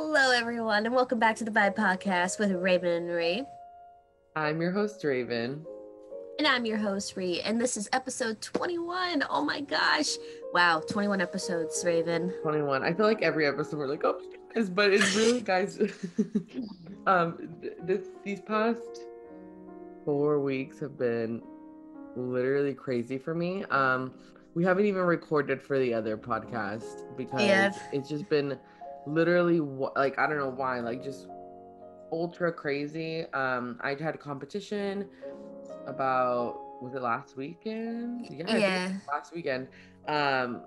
Hello, everyone, and welcome back to the Vibe Podcast with Raven and Rhe. I'm your host, Raven. And I'm your host, Rhe, and this is episode 21. Oh my gosh. Wow, 21 episodes, Raven. 21. I feel like every episode we're like, oh, guys, but it's really, guys, um, this, these past four weeks have been literally crazy for me. Um, we haven't even recorded for the other podcast because yeah. it's just been literally like I don't know why, like just ultra crazy. Um, I had a competition about was it last weekend? Yeah, yeah. last weekend. Um,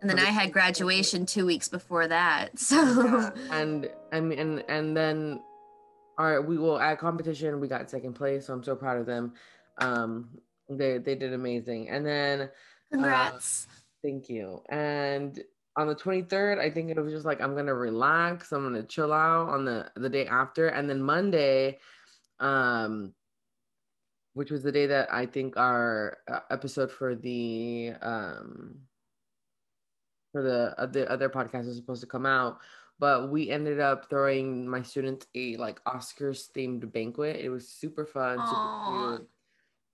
and then I had graduation two weeks before that. So yeah. and and and and then all right, we will at competition we got second place, so I'm so proud of them. Um, they they did amazing. And then congrats. Uh, thank you. And on the 23rd, I think it was just like I'm gonna relax. I'm gonna chill out on the the day after, and then Monday, um, which was the day that I think our uh, episode for the um for the uh, the other podcast was supposed to come out, but we ended up throwing my students a like Oscars themed banquet. It was super fun, super cute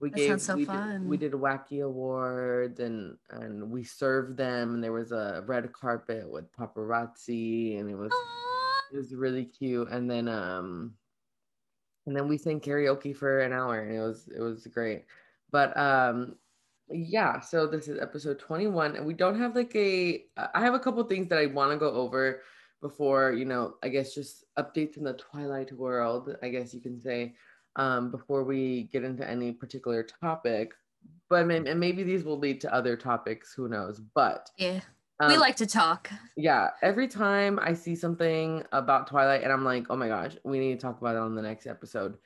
we that gave so we fun. Did, we did wacky awards and and we served them and there was a red carpet with paparazzi and it was Aww. it was really cute and then um and then we sang karaoke for an hour and it was it was great but um yeah so this is episode 21 and we don't have like a i have a couple things that i want to go over before you know i guess just updates in the twilight world i guess you can say um, before we get into any particular topic. But and maybe these will lead to other topics. Who knows? But yeah. Um, we like to talk. Yeah. Every time I see something about Twilight and I'm like, oh my gosh, we need to talk about it on the next episode.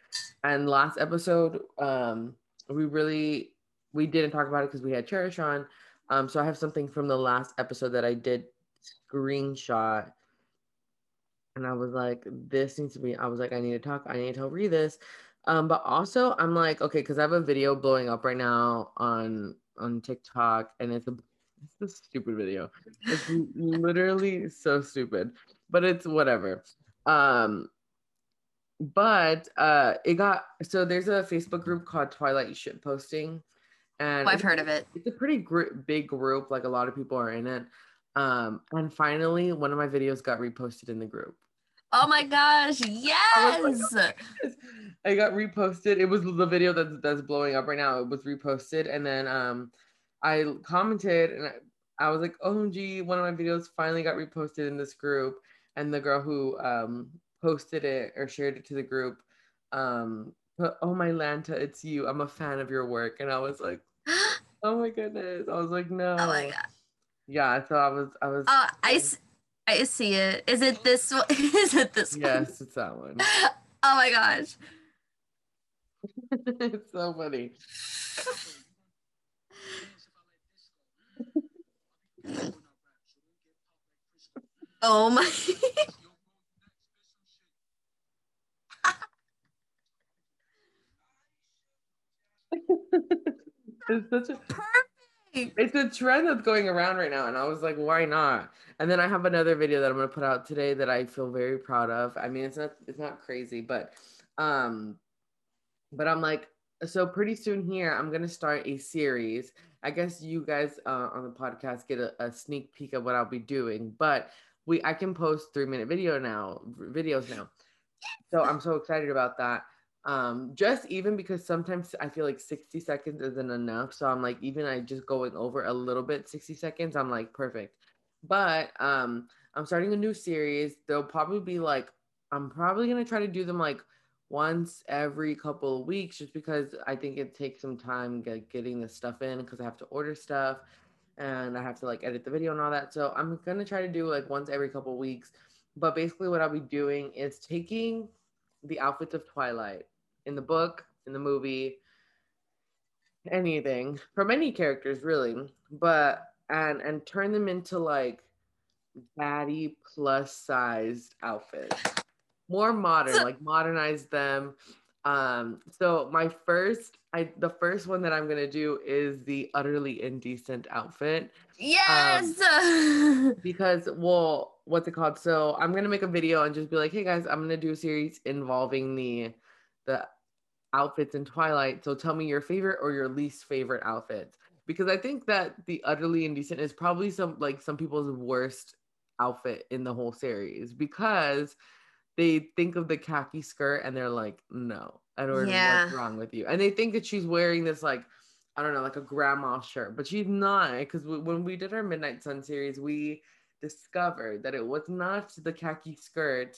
And last episode, um, we really we didn't talk about it because we had Cherish on. Um, so I have something from the last episode that I did screenshot. And I was like, this needs to be, I was like, I need to talk, I need to tell Rhe this. Um, but also I'm like, okay, because I have a video blowing up right now on on TikTok, and it's a it's a stupid video. It's literally so stupid, but it's whatever. Um, but uh, it got so there's a Facebook group called Twilight Shit Posting, and oh, I've heard of it. It's a pretty gr- big group. Like a lot of people are in it. Um, and finally, one of my videos got reposted in the group. Oh my gosh, yes. I got reposted. It was the video that's that's blowing up right now. It was reposted, and then um, I commented and I, I was like, "Oh, gee, one of my videos finally got reposted in this group." And the girl who um posted it or shared it to the group, um, put, "Oh my Lanta, it's you. I'm a fan of your work." And I was like, "Oh my goodness!" I was like, "No." Oh my god. Yeah, so I was, I was. Uh, I. I see it. Is it this one? Is it this one? Yes, it's that one. oh my gosh. it's so funny. oh my. it's such a perfect it's a trend that's going around right now and i was like why not? And then i have another video that i'm going to put out today that i feel very proud of. I mean it's not it's not crazy but um but i'm like so pretty soon here i'm going to start a series. I guess you guys uh, on the podcast get a, a sneak peek of what i'll be doing but we i can post three minute video now videos now. So i'm so excited about that um just even because sometimes i feel like 60 seconds isn't enough so i'm like even i just going over a little bit 60 seconds i'm like perfect. But um i'm starting a new series. They'll probably be like i'm probably going to try to do them like once every couple of weeks just because i think it takes some time get, getting the stuff in because i have to order stuff and i have to like edit the video and all that. So i'm going to try to do like once every couple of weeks. But basically what i'll be doing is taking the outfits of twilight in the book, in the movie, anything from any characters really, but and and turn them into like baddie plus sized outfits. More modern, like modernize them. Um, so my first, I the first one that I'm gonna do is the utterly indecent outfit. Yes, um, because well, what's it called? So I'm gonna make a video and just be like, hey guys, I'm gonna do a series involving the the outfits in Twilight. So tell me your favorite or your least favorite outfits. Because I think that the utterly indecent is probably some like some people's worst outfit in the whole series because they think of the khaki skirt and they're like, no, I don't yeah. know what's wrong with you. And they think that she's wearing this like, I don't know, like a grandma shirt, but she's not. Because when we did our Midnight Sun series, we discovered that it was not the khaki skirt.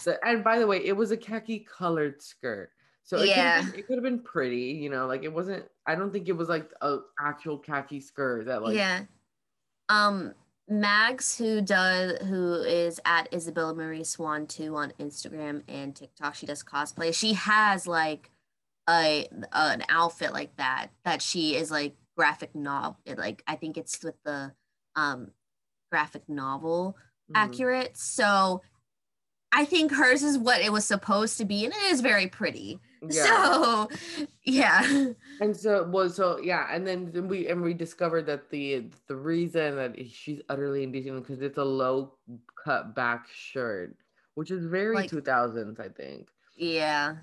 So, and by the way, it was a khaki colored skirt. So it yeah, could it could have been pretty, you know, like it wasn't. I don't think it was like a actual khaki skirt that like. Yeah. Um, Mags, who does who is at Isabella Marie Swan two on Instagram and TikTok, she does cosplay. She has like a an outfit like that that she is like graphic novel. Like I think it's with the um graphic novel mm. accurate. So I think hers is what it was supposed to be, and it is very pretty. Yeah. So yeah. And so well, so yeah, and then we and we discovered that the the reason that she's utterly indecent because it's a low cut back shirt, which is very like, 2000s, I think. Yeah.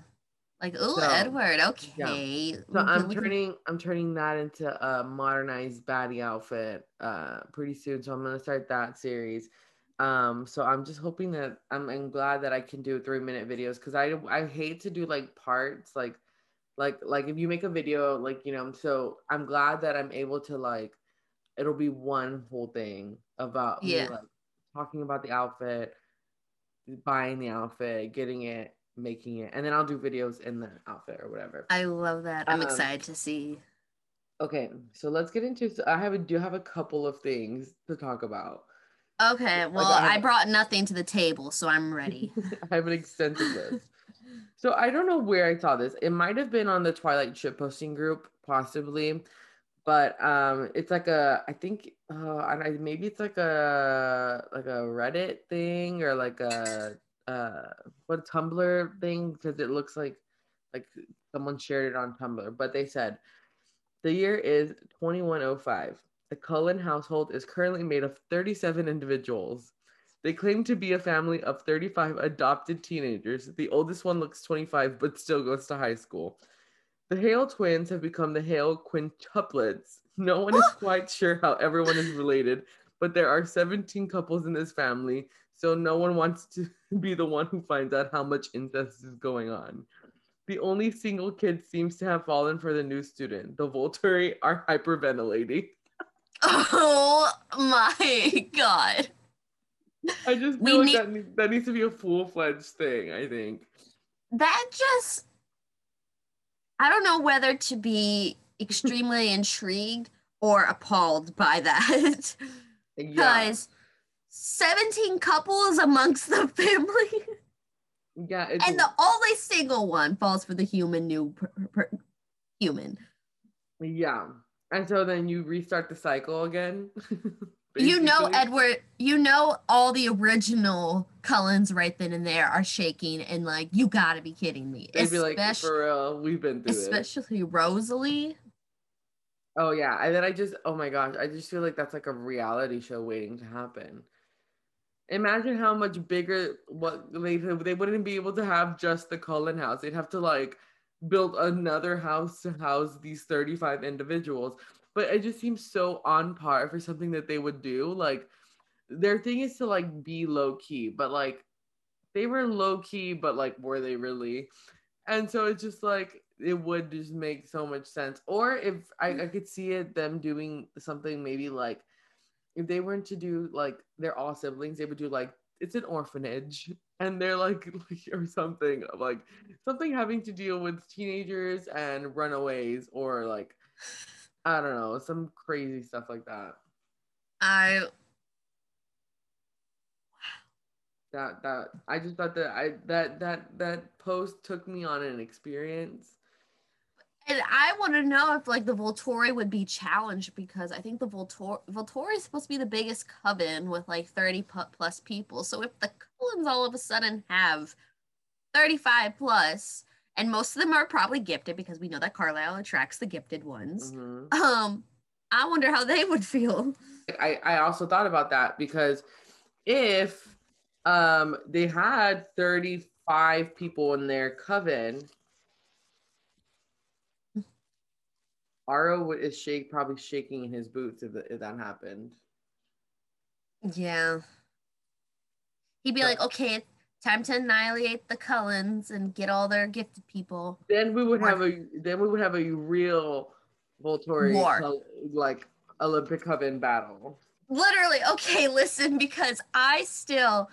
Like, oh, so, Edward, okay. Yeah. So I'm turning I'm turning that into a modernized baddie outfit uh pretty soon. So I'm gonna start that series. Um, so I'm just hoping that I'm, I'm glad that I can do three minute videos because I I hate to do like parts like like like if you make a video like you know so I'm glad that I'm able to like it'll be one whole thing about yeah me, like talking about the outfit, buying the outfit, getting it, making it, and then I'll do videos in the outfit or whatever. I love that. I'm um, excited to see. Okay, so let's get into. so I have a, do have a couple of things to talk about. Okay, well, like I, I, brought nothing to the table, so I'm ready. I have an extensive list. So I don't know where I saw this. It might have been on the Twilight ship posting group, possibly, but um, it's like a I think uh, I, maybe it's like a like a Reddit thing or like a uh what a Tumblr thing because it looks like like someone shared it on Tumblr. But they said the year is 2105. The Cullen household is currently made of 37 individuals. They claim to be a family of 35 adopted teenagers. The oldest one looks 25 but still goes to high school. The Hale twins have become the Hale quintuplets. No one is quite sure how everyone is related, but there are 17 couples in this family, so no one wants to be the one who finds out how much incest is going on. The only single kid seems to have fallen for the new student. The Volturi are hyperventilating. Oh my god. I just feel like need- that, that needs to be a full fledged thing, I think. That just, I don't know whether to be extremely intrigued or appalled by that. Because yeah. 17 couples amongst the family. Yeah. and the only single one falls for the human new per, per, human. Yeah. And so then you restart the cycle again. you know, Edward, you know, all the original Cullens right then and there are shaking and like, you gotta be kidding me. They'd be like, for real, we've been through it. especially it. Rosalie. Oh yeah, and then I just, oh my gosh, I just feel like that's like a reality show waiting to happen. Imagine how much bigger what they they wouldn't be able to have just the Cullen house. They'd have to like build another house to house these 35 individuals. But it just seems so on par for something that they would do. Like their thing is to like be low key, but like they were low key, but like were they really? And so it's just like it would just make so much sense. Or if I, I could see it them doing something maybe like if they weren't to do like they're all siblings, they would do like it's an orphanage and they're like, or something like something having to deal with teenagers and runaways or like I don't know, some crazy stuff like that. I that that I just thought that I that that that post took me on an experience and I want to know if like the Volturi would be challenged because I think the Volturi Volturi is supposed to be the biggest coven with like 30 plus people. So if the All of a sudden have 35 plus, and most of them are probably gifted because we know that Carlisle attracts the gifted ones. Mm-hmm. Um, I wonder how they would feel. I I also thought about that because if um they had 35 people in their coven Aro would is shake probably shaking in his boots if, if that happened. Yeah. He'd be like, okay, time to annihilate the Cullens and get all their gifted people. Then we would have a then we would have a real Volturi War. like Olympic Coven battle. Literally, okay, listen, because I still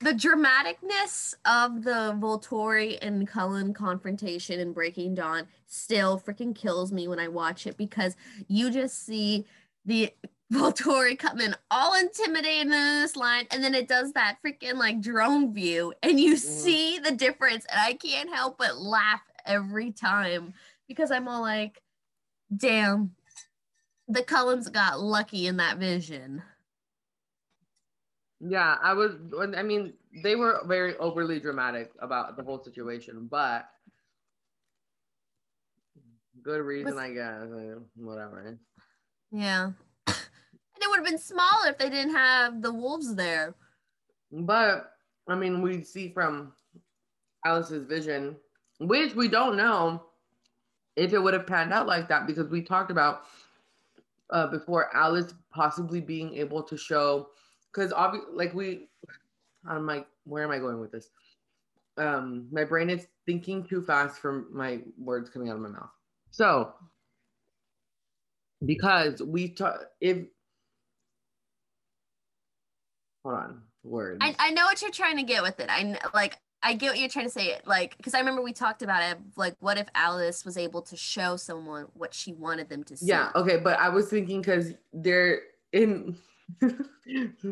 the dramaticness of the Volturi and Cullen confrontation in Breaking Dawn still freaking kills me when I watch it because you just see the Volturi come in all intimidating in this line, and then it does that freaking like drone view, and you mm. see the difference, and I can't help but laugh every time because I'm all like, damn, the Cullens got lucky in that vision. Yeah, I was. I mean, they were very overly dramatic about the whole situation, but good reason, I guess. Whatever. Yeah, and it would have been smaller if they didn't have the wolves there. But I mean, we see from Alice's vision, which we don't know if it would have panned out like that because we talked about uh, before Alice possibly being able to show because obviously, like we, I'm like, where am I going with this? Um, my brain is thinking too fast for my words coming out of my mouth. So, because we talk, if hold on, words. I, I know what you're trying to get with it. I like I get what you're trying to say. Like, because I remember we talked about it. Like, what if Alice was able to show someone what she wanted them to see? Yeah. Okay. But I was thinking because they're in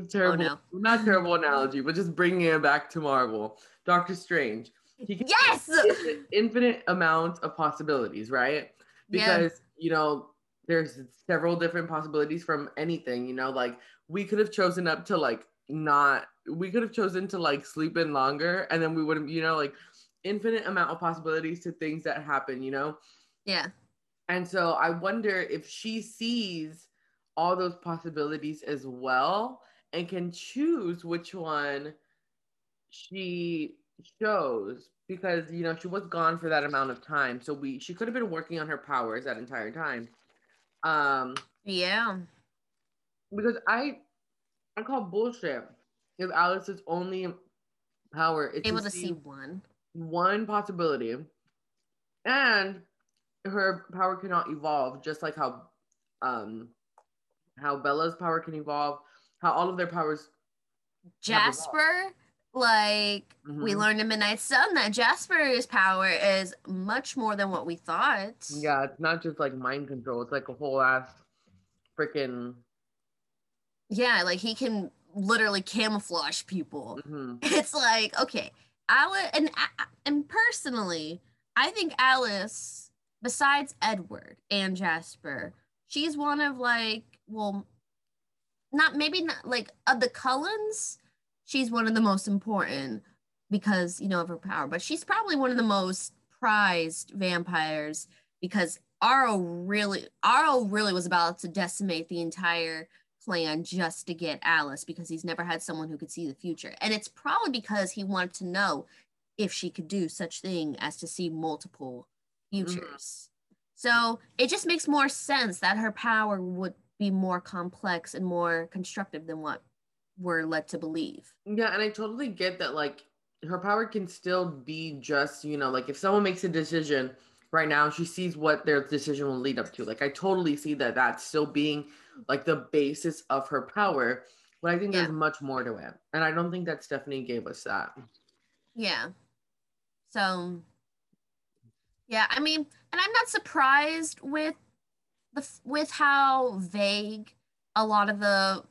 terrible, oh, no. not terrible analogy, but just bringing it back to Marvel. Doctor Strange. He can yes, infinite amount of possibilities, right? Because yeah. you know there's several different possibilities from anything. You know, like we could have chosen up to like not. We could have chosen to like sleep in longer, and then we wouldn't. You know, like infinite amount of possibilities to things that happen. You know. Yeah. And so I wonder if she sees all those possibilities as well and can choose which one she shows because you know she was gone for that amount of time so we she could have been working on her powers that entire time um yeah because i i call bullshit if alice's only power is able to, to see, see one one possibility and her power cannot evolve just like how um how Bella's power can evolve, how all of their powers. Jasper, like mm-hmm. we learned in Midnight Sun that Jasper's power is much more than what we thought. Yeah, it's not just like mind control, it's like a whole ass freaking. Yeah, like he can literally camouflage people. Mm-hmm. It's like, okay, Alice, and, and personally, I think Alice, besides Edward and Jasper, she's one of like well, not maybe not like of the Cullens, she's one of the most important because you know of her power, but she's probably one of the most prized vampires because Aro really Aro really was about to decimate the entire clan just to get Alice because he's never had someone who could see the future. And it's probably because he wanted to know if she could do such thing as to see multiple mm-hmm. futures. Mm-hmm. So it just makes more sense that her power would be more complex and more constructive than what we're led to believe. Yeah, and I totally get that like her power can still be just, you know, like if someone makes a decision right now, she sees what their decision will lead up to. Like I totally see that that's still being like the basis of her power, but I think yeah. there's much more to it. And I don't think that Stephanie gave us that. Yeah. So yeah, I mean, and I'm not surprised with the with how vague a lot of the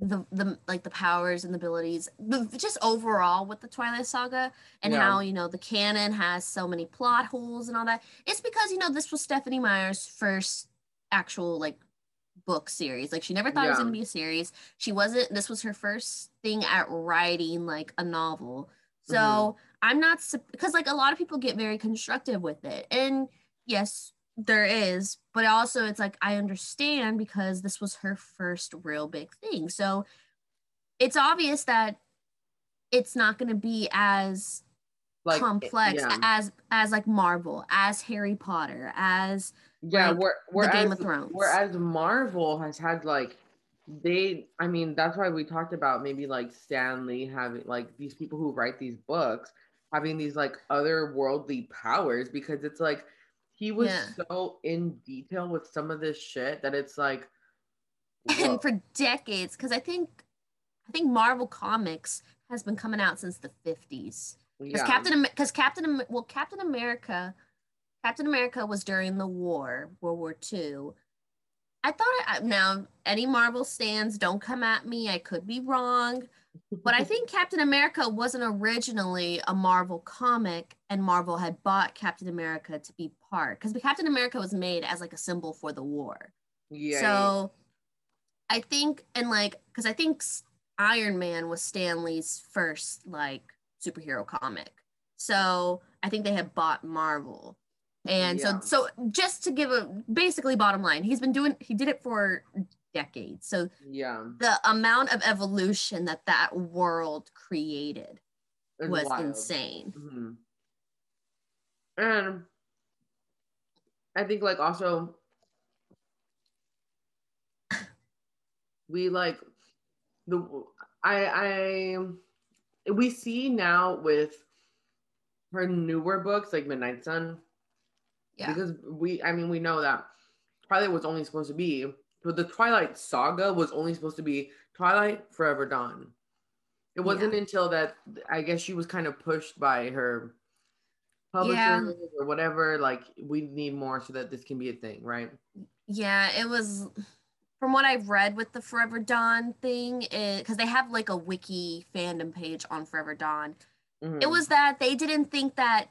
the the like the powers and the abilities the, just overall with the twilight saga and yeah. how you know the canon has so many plot holes and all that it's because you know this was stephanie meyer's first actual like book series like she never thought yeah. it was going to be a series she wasn't this was her first thing at writing like a novel so mm-hmm. i'm not because like a lot of people get very constructive with it and yes there is but also it's like i understand because this was her first real big thing so it's obvious that it's not going to be as like, complex yeah. as as like Marvel, as Harry Potter, as yeah, like, where, whereas, Game of Thrones. Whereas Marvel has had like they I mean that's why we talked about maybe like Stan Lee having like these people who write these books having these like otherworldly powers because it's like he was yeah. so in detail with some of this shit that it's like whoa. and for decades because I think I think Marvel Comics has been coming out since the 50s. Because yeah. Captain because Captain well Captain America Captain America was during the war, World War II. I thought I, now any Marvel stands don't come at me. I could be wrong, but I think Captain America wasn't originally a Marvel comic, and Marvel had bought Captain America to be part because Captain America was made as like a symbol for the war. Yeah. So I think and like because I think Iron Man was Stan Lee's first like superhero comic. So I think they had bought Marvel. And yeah. so so just to give a basically bottom line, he's been doing he did it for decades. So yeah. The amount of evolution that that world created it's was wild. insane. Mm-hmm. And I think like also we like the I I we see now with her newer books like Midnight Sun. Yeah. Because we I mean we know that Twilight was only supposed to be but the Twilight saga was only supposed to be Twilight Forever Dawn. It wasn't yeah. until that I guess she was kind of pushed by her publisher yeah. or whatever like we need more so that this can be a thing, right? Yeah, it was from what I've read with the Forever Dawn thing, because they have like a wiki fandom page on Forever Dawn, mm-hmm. it was that they didn't think that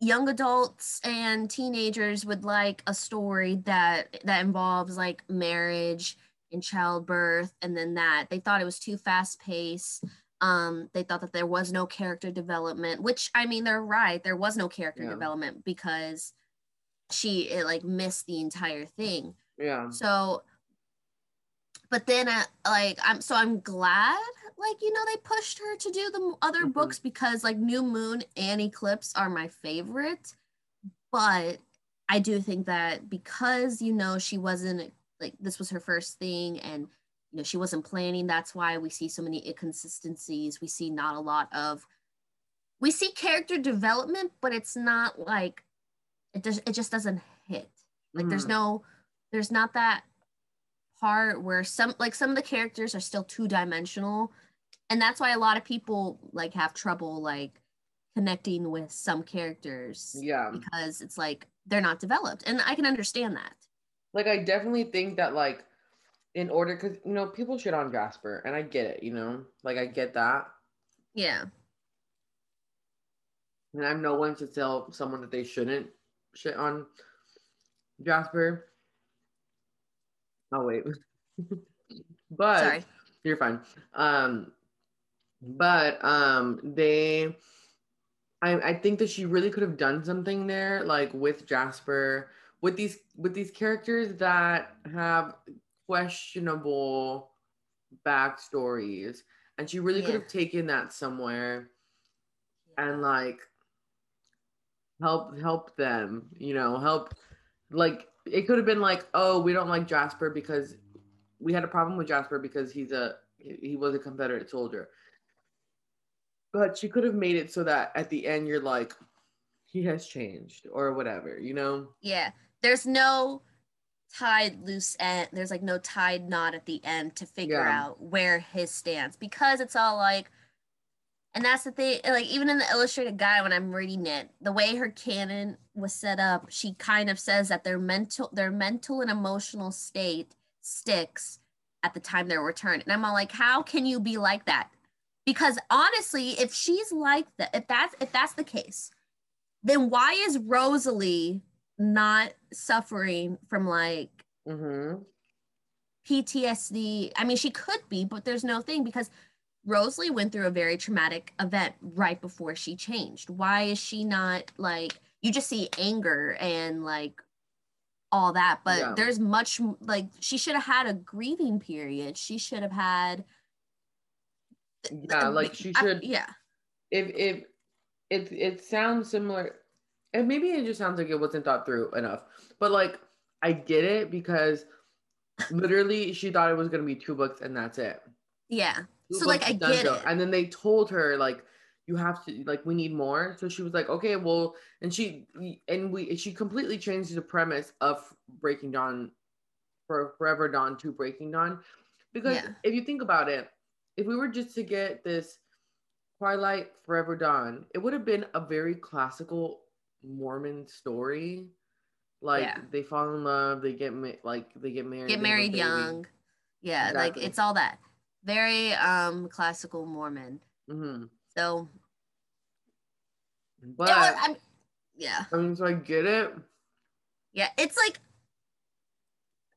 young adults and teenagers would like a story that that involves like marriage and childbirth and then that. They thought it was too fast paced. Um they thought that there was no character development which i mean they're right. There was no character yeah. development because she it like missed the entire thing. Yeah. So but then uh, like i'm so i'm glad like you know they pushed her to do the other mm-hmm. books because like new moon and eclipse are my favorite but i do think that because you know she wasn't like this was her first thing and you know she wasn't planning that's why we see so many inconsistencies we see not a lot of we see character development but it's not like it does it just doesn't hit like mm. there's no there's not that part where some like some of the characters are still two dimensional and that's why a lot of people like have trouble like connecting with some characters yeah. because it's like they're not developed. And i can understand that. Like i definitely think that like in order because you know people shit on jasper and i get it you know? Like i get that. Yeah. And i'm no one to tell someone that they shouldn't shit on jasper. Oh wait. but Sorry. you're fine. Um but um they I I think that she really could have done something there like with Jasper with these with these characters that have questionable backstories and she really yeah. could have taken that somewhere and like help help them you know help like it could have been like, oh, we don't like Jasper because we had a problem with Jasper because he's a he was a Confederate soldier. But she could have made it so that at the end you're like, he has changed or whatever, you know? Yeah. There's no tied loose end. There's like no tied knot at the end to figure yeah. out where his stance because it's all like, and that's the thing like even in the illustrated guide when i'm reading it the way her canon was set up she kind of says that their mental their mental and emotional state sticks at the time they're returned and i'm all like how can you be like that because honestly if she's like that if that's if that's the case then why is rosalie not suffering from like mm-hmm. ptsd i mean she could be but there's no thing because Rosalie went through a very traumatic event right before she changed. Why is she not like you just see anger and like all that, but yeah. there's much like she should have had a grieving period. She should have had Yeah, like she should. I, yeah. If if it it sounds similar, and maybe it just sounds like it wasn't thought through enough. But like I get it because literally she thought it was gonna be two books and that's it. Yeah. Two so like I get it. And then they told her like you have to like we need more. So she was like, okay, well, and she and we she completely changed the premise of Breaking Dawn for Forever Dawn to Breaking Dawn. Because yeah. if you think about it, if we were just to get this Twilight Forever Dawn, it would have been a very classical Mormon story. Like yeah. they fall in love, they get ma- like they get married, get married young. Yeah, exactly. like it's all that very um classical Mormon. Mm-hmm. So, but yeah, yeah, I mean, so I get it. Yeah, it's like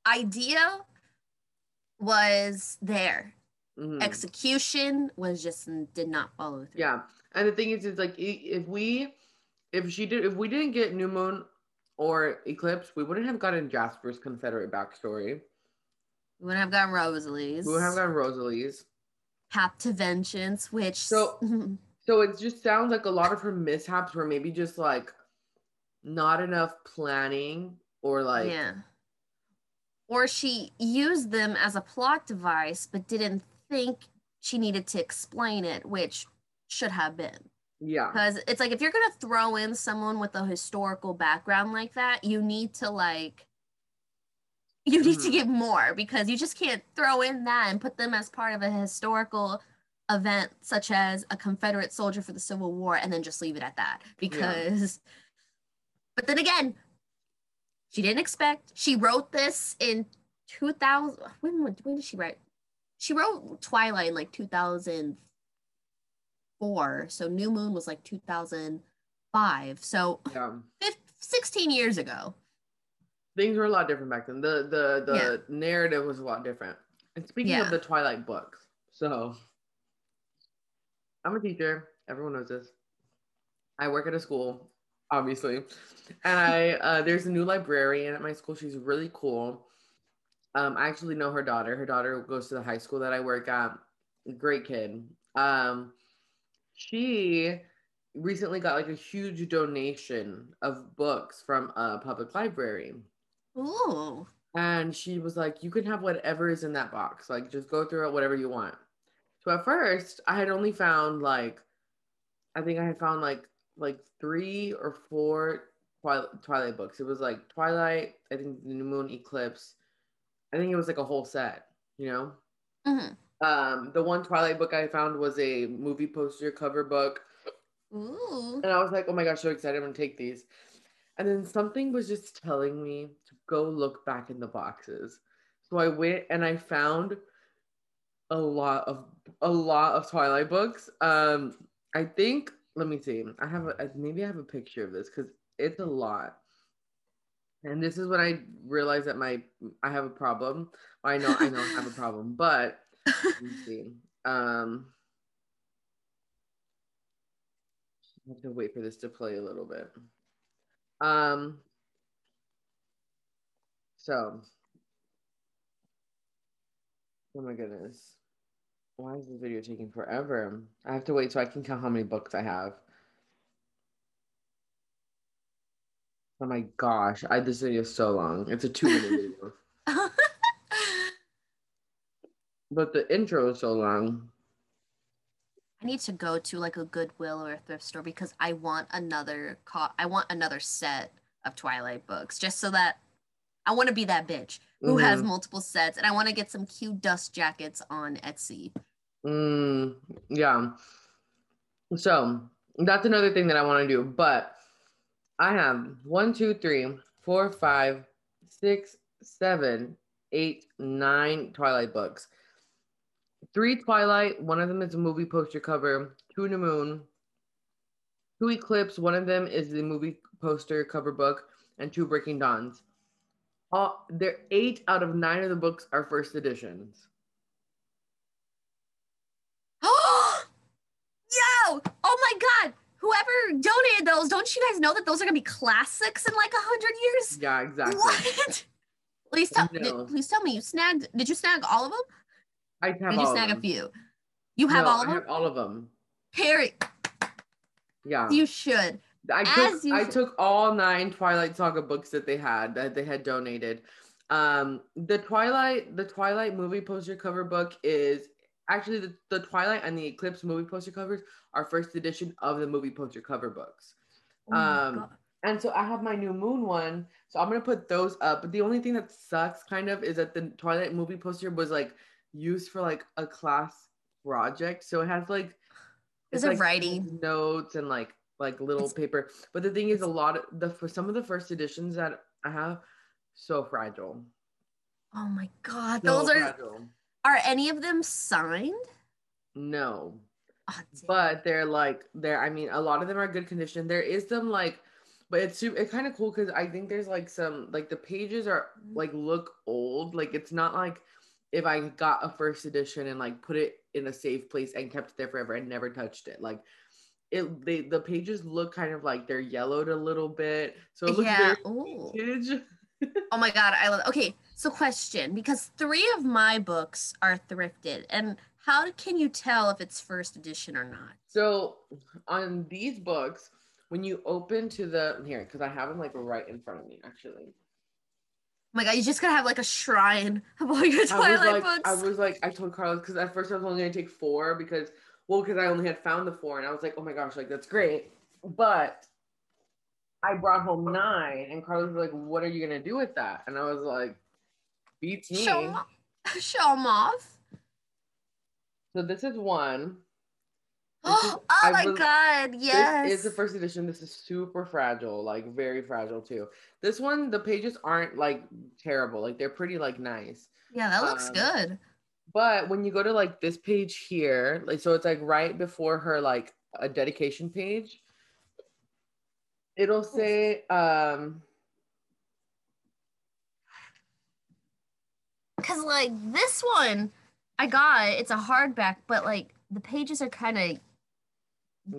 idea was there. Mm-hmm. Execution was just did not follow through. Yeah, and the thing is, it's like if we, if she did, if we didn't get New Moon or Eclipse, we wouldn't have gotten Jasper's Confederate backstory. We wouldn't have gotten Rosalie's. We wouldn't have gotten Rosalie's. Path to Vengeance, which so so it just sounds like a lot of her mishaps were maybe just like not enough planning or like yeah or she used them as a plot device but didn't think she needed to explain it which should have been yeah because it's like if you're gonna throw in someone with a historical background like that you need to like you need mm-hmm. to get more because you just can't throw in that and put them as part of a historical event such as a confederate soldier for the civil war and then just leave it at that because yeah. but then again she didn't expect she wrote this in 2000 when, when did she write she wrote twilight in like 2004 so new moon was like 2005 so yeah. 15, 16 years ago things were a lot different back then. The the the yeah. narrative was a lot different. And speaking yeah. of the Twilight books, so I'm a teacher. Everyone knows this. I work at a school, obviously, and I uh, there's a new librarian at my school. She's really cool. Um, I actually know her daughter. Her daughter goes to the high school that I work at. Great kid. Um, she recently got like a huge donation of books from a public library. Ooh. And she was like, You can have whatever is in that box. Like, just go through it, whatever you want. So at first, I had only found like, I think I had found like like three or four Twilight, Twilight books. It was like Twilight, I think the New Moon Eclipse. I think it was like a whole set, you know? Mm-hmm. Um, the one Twilight book I found was a movie poster cover book. Ooh. And I was like, oh my gosh, so excited. I'm going to take these. And then something was just telling me to go look back in the boxes. So I went and I found a lot of a lot of Twilight books. Um, I think let me see. I have a, maybe I have a picture of this because it's a lot. And this is when I realized that my I have a problem. I know I know I have a problem, but let me see. Um, I have to wait for this to play a little bit. Um, so, oh my goodness. Why is this video taking forever? I have to wait so I can count how many books I have. Oh my gosh, I this video is so long. It's a two minute video. but the intro is so long. I need to go to like a Goodwill or a thrift store because I want another co- I want another set of Twilight books just so that I want to be that bitch who mm-hmm. has multiple sets and I want to get some cute dust jackets on Etsy. Mm, yeah. So that's another thing that I want to do, but I have one, two, three, four, five, six, seven, eight, nine Twilight books three Twilight. One of them is a movie poster cover. Two New Moon. Two Eclipse. One of them is the movie poster cover book, and two Breaking Dawns. All there eight out of nine of the books are first editions. Oh, yo! Oh my god! Whoever donated those, don't you guys know that those are gonna be classics in like a hundred years? Yeah, exactly. What? please tell, did, please tell me you snagged. Did you snag all of them? I have Did you snag a few. You have No, all of I them? have all of them. Harry, Yeah. you should. I took I should. took all nine Twilight Saga books that they had that they had donated. Um, the Twilight the Twilight movie poster cover book is actually the, the Twilight and the Eclipse movie poster covers are first edition of the movie poster cover books. Oh Um, God. And so I have my new moon one. So I'm gonna put those up. But the only thing that sucks kind of is that the Twilight movie poster was like used for like a class project. So it has like Is it's, it like, writing? notes and like like little It's- paper. But the thing is a lot of the for some of the first editions that I have so fragile. Oh my god, So those are fragile. Are any of them signed? no. Oh, but they're like they're i mean a lot of them are good condition there is some like but it's super it's kind of cool because i think there's like some like the pages are mm. like look old like it's not like if i got a first edition and like put it in a safe place and kept it there forever and never touched it like it they the pages look kind of like they're yellowed a little bit so it looks yeah. very vintage Oh my god, I love. Okay, so question because three of my books are thrifted, and how can you tell if it's first edition or not? So on these books, when you open to the here, because I have them like right in front of me, actually. Oh my god, you just gotta have like a shrine of all your I Twilight like, books. I was like, I told Carlos because at first I was only gonna take four because, well, because I only had found the four, and I was like, oh my gosh, like that's great, but I brought home nine, and Carlos was like, what are you gonna do with that? And I was like, beats me. show. Show 'em off. So this is one. This is- oh I my was- god, yes. This is the first edition. This is super fragile, like very fragile too. This one, the pages aren't like terrible. Like they're pretty like nice. yeah, that looks um, good. But when you go to like this page here, like so it's like right before her like a dedication page. It'll say um Cause like this one, I got it's a hardback, but like the pages are kind of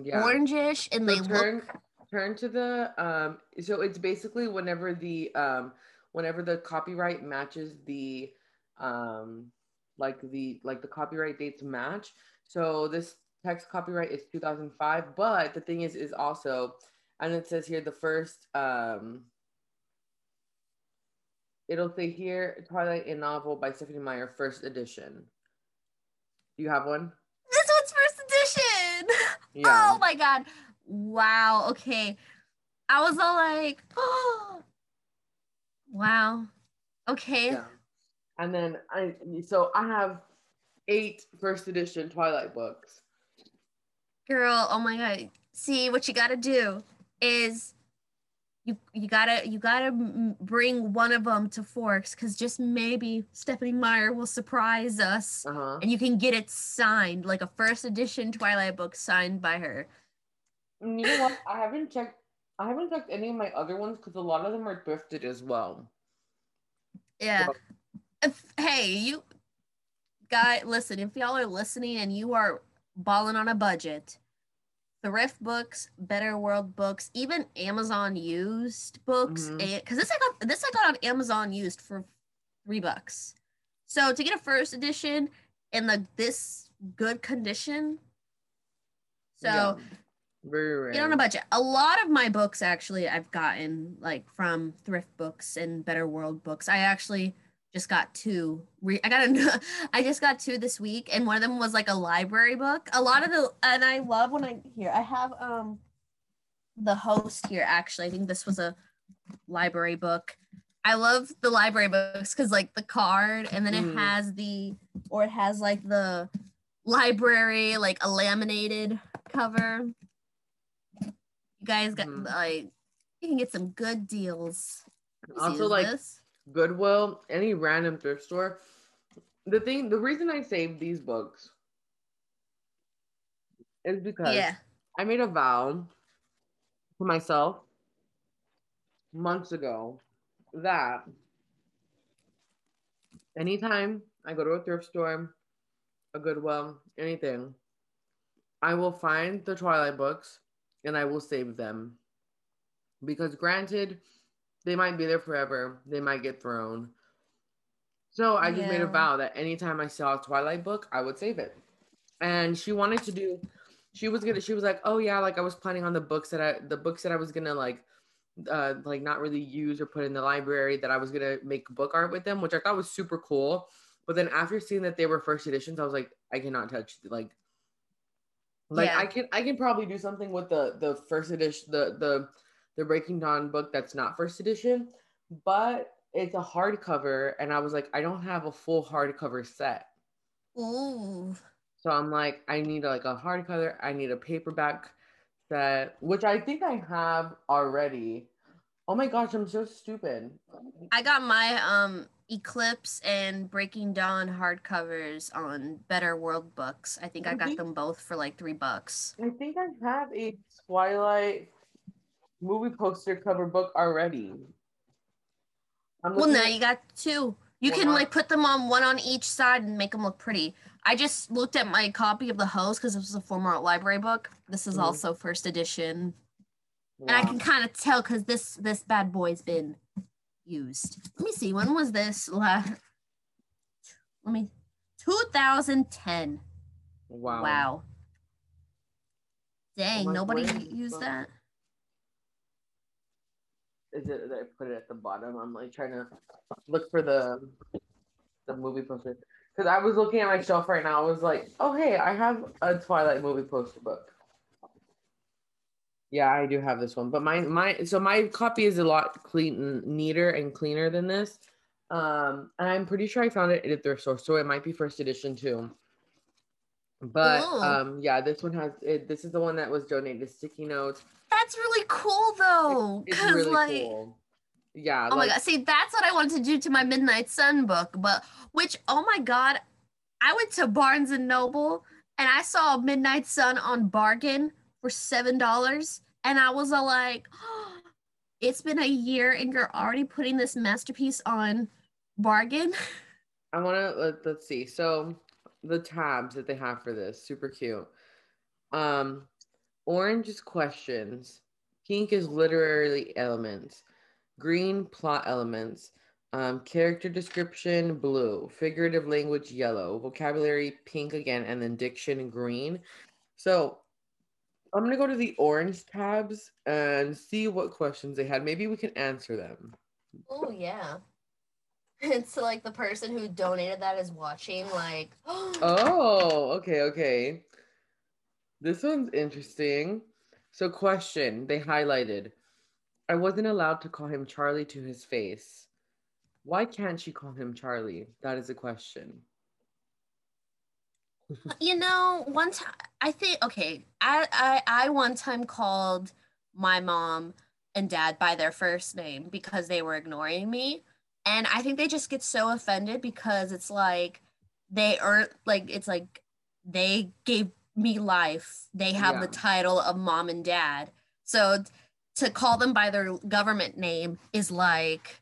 yeah. orangish and So they turn look turn to the um so it's basically whenever the um whenever the copyright matches the um like the like the copyright dates match so this text copyright is 2005 but the thing is is also and it says here the first um it'll say here twilight a novel by stephanie meyer first edition do you have one this one's first edition. yeah Oh my god. Wow. Okay. I was all like, oh wow. Okay. Yeah. And then I so I have eight first edition Twilight books. Girl, oh my god. See, what you gotta do is you you gotta you gotta bring one of them to Forks because just maybe Stephanie Meyer will surprise us Uh-huh. and you can get it signed like a first edition Twilight book signed by her. You know what? I haven't checked I haven't checked any of my other ones because a lot of them are thrifted as well. Yeah. So- If, hey, you guy, listen, if y'all are listening and you are balling on a budget, thrift books, better world books, even Amazon used books, mm-hmm. because this I got this I got on Amazon used for three bucks. So to get a first edition in the this good condition, so Yeah. very rare. get on a budget. A lot of my books actually I've gotten like from thrift books and Better World books. I actually just got two. Re- I got a, I just got two this week, and one of them was like a library book. A lot of the and I love when I here I have um the host here actually. I think this was a library book. I love the library books because like the card and then it Mhm. has the or it has like the library like a laminated cover. You guys got Mhm. like you can get some good deals. Let me see, Also, like, this? Goodwill, any random thrift store. The thing, the reason I saved these books is because yeah, I made a vow to myself months ago that anytime I go to a thrift store, a Goodwill, anything, I will find the Twilight books and I will save them. Because granted, they might be there forever, they might get thrown. So I just made a vow that anytime I saw a Twilight book, I would save it. and she wanted to do. She was gonna. She was like, "Oh yeah, like I was planning on the books that I, the books that I was gonna like, uh, like not really use or put in the library. That I was gonna make book art with them, which I thought was super cool. But then after seeing that they were first editions, I was like, I cannot touch like like yeah. I can I can probably do something with the the first edition the the the Breaking Dawn book that's not first edition, but it's a hardcover and I was like I don't have a full hardcover set. Ooh. So I'm like I need like a hardcover, I need a paperback set, which I think I have already. Oh my gosh, I'm so stupid. I got my um Eclipse and Breaking Dawn hardcovers on Better World Books. I think I, got think, them both for like three bucks. I think I have a Twilight movie poster cover book already. well, now you got two. You can like put them on one on each side and make them look pretty. I just looked at my copy of The Host because this was a former library book. This is mm. also first edition. Wow. And I can kind of tell because this this bad boy's been used. Let me see. When was this last? Let me. 2010. Wow. Wow. Dang, nobody used that. Is it that I put it at the bottom? I'm like trying to look for the the movie poster because I was looking at my shelf right now. I was like, oh hey, I have a Twilight movie poster book. Yeah, I do have this one, but my my so my copy is a lot clean, neater and cleaner than this. Um, and I'm pretty sure I found it at a thrift store, so it might be first edition too. But Ooh. um, yeah, this one has it, this is the one that was donated sticky notes. That's really cool though, because really like. Cool. Yeah. Oh like, my god! See, that's what I wanted to do to my Midnight Sun book, but which, oh my god, I went to Barnes and Noble and I saw Midnight Sun on bargain for seven dollars, and I was all like, oh, "It's been a year, and you're already putting this masterpiece on bargain." I want to let, let's see. So the tabs that they have for this super cute. Um, orange is questions, pink is literary elements, green plot elements, um, character description blue, figurative language yellow, vocabulary pink again, and then diction green. So I'm gonna go to the orange tabs and see what questions they had. Maybe we can answer them. Oh yeah. It's like the person who donated that is watching, like Oh, okay, okay. This one's interesting. So question they highlighted. I wasn't allowed to call him Charlie to his face. Why can't she call him Charlie? That is a question you know, one time I think okay, I, I I one time called my mom and dad by their first name because they were ignoring me. And I think they just get so offended because it's like they are like it's like they gave me life. They have yeah. the title of mom and dad. So to call them by their government name is like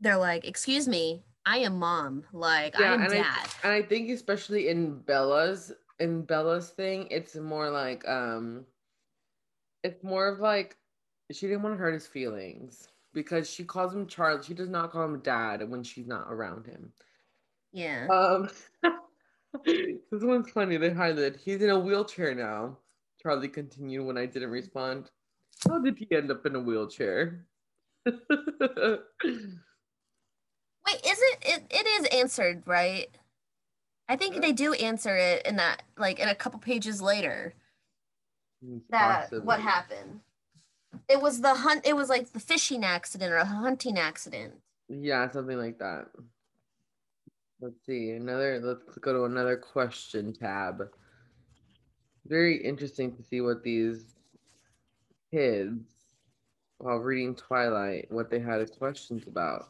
they're like, excuse me, I am mom. Like yeah, I am and dad. I, and I think especially in Bella's in Bella's thing, it's more like um it's more of like she didn't want to hurt his feelings because she calls him Charlie. She does not call him dad when she's not around him. Yeah. Um this one's funny. They highlighted he's in a wheelchair now. Charlie continued when I didn't respond. How did he end up in a wheelchair? Wait, is it, it? It is answered, right? I think they do answer it in that, like, in a couple pages later. That what happened? It was the hunt. It was like the fishing accident or a hunting accident. Yeah, something like that. Let's see another. Let's go to another question tab. Very interesting to see what these kids, while reading Twilight, what they had questions about.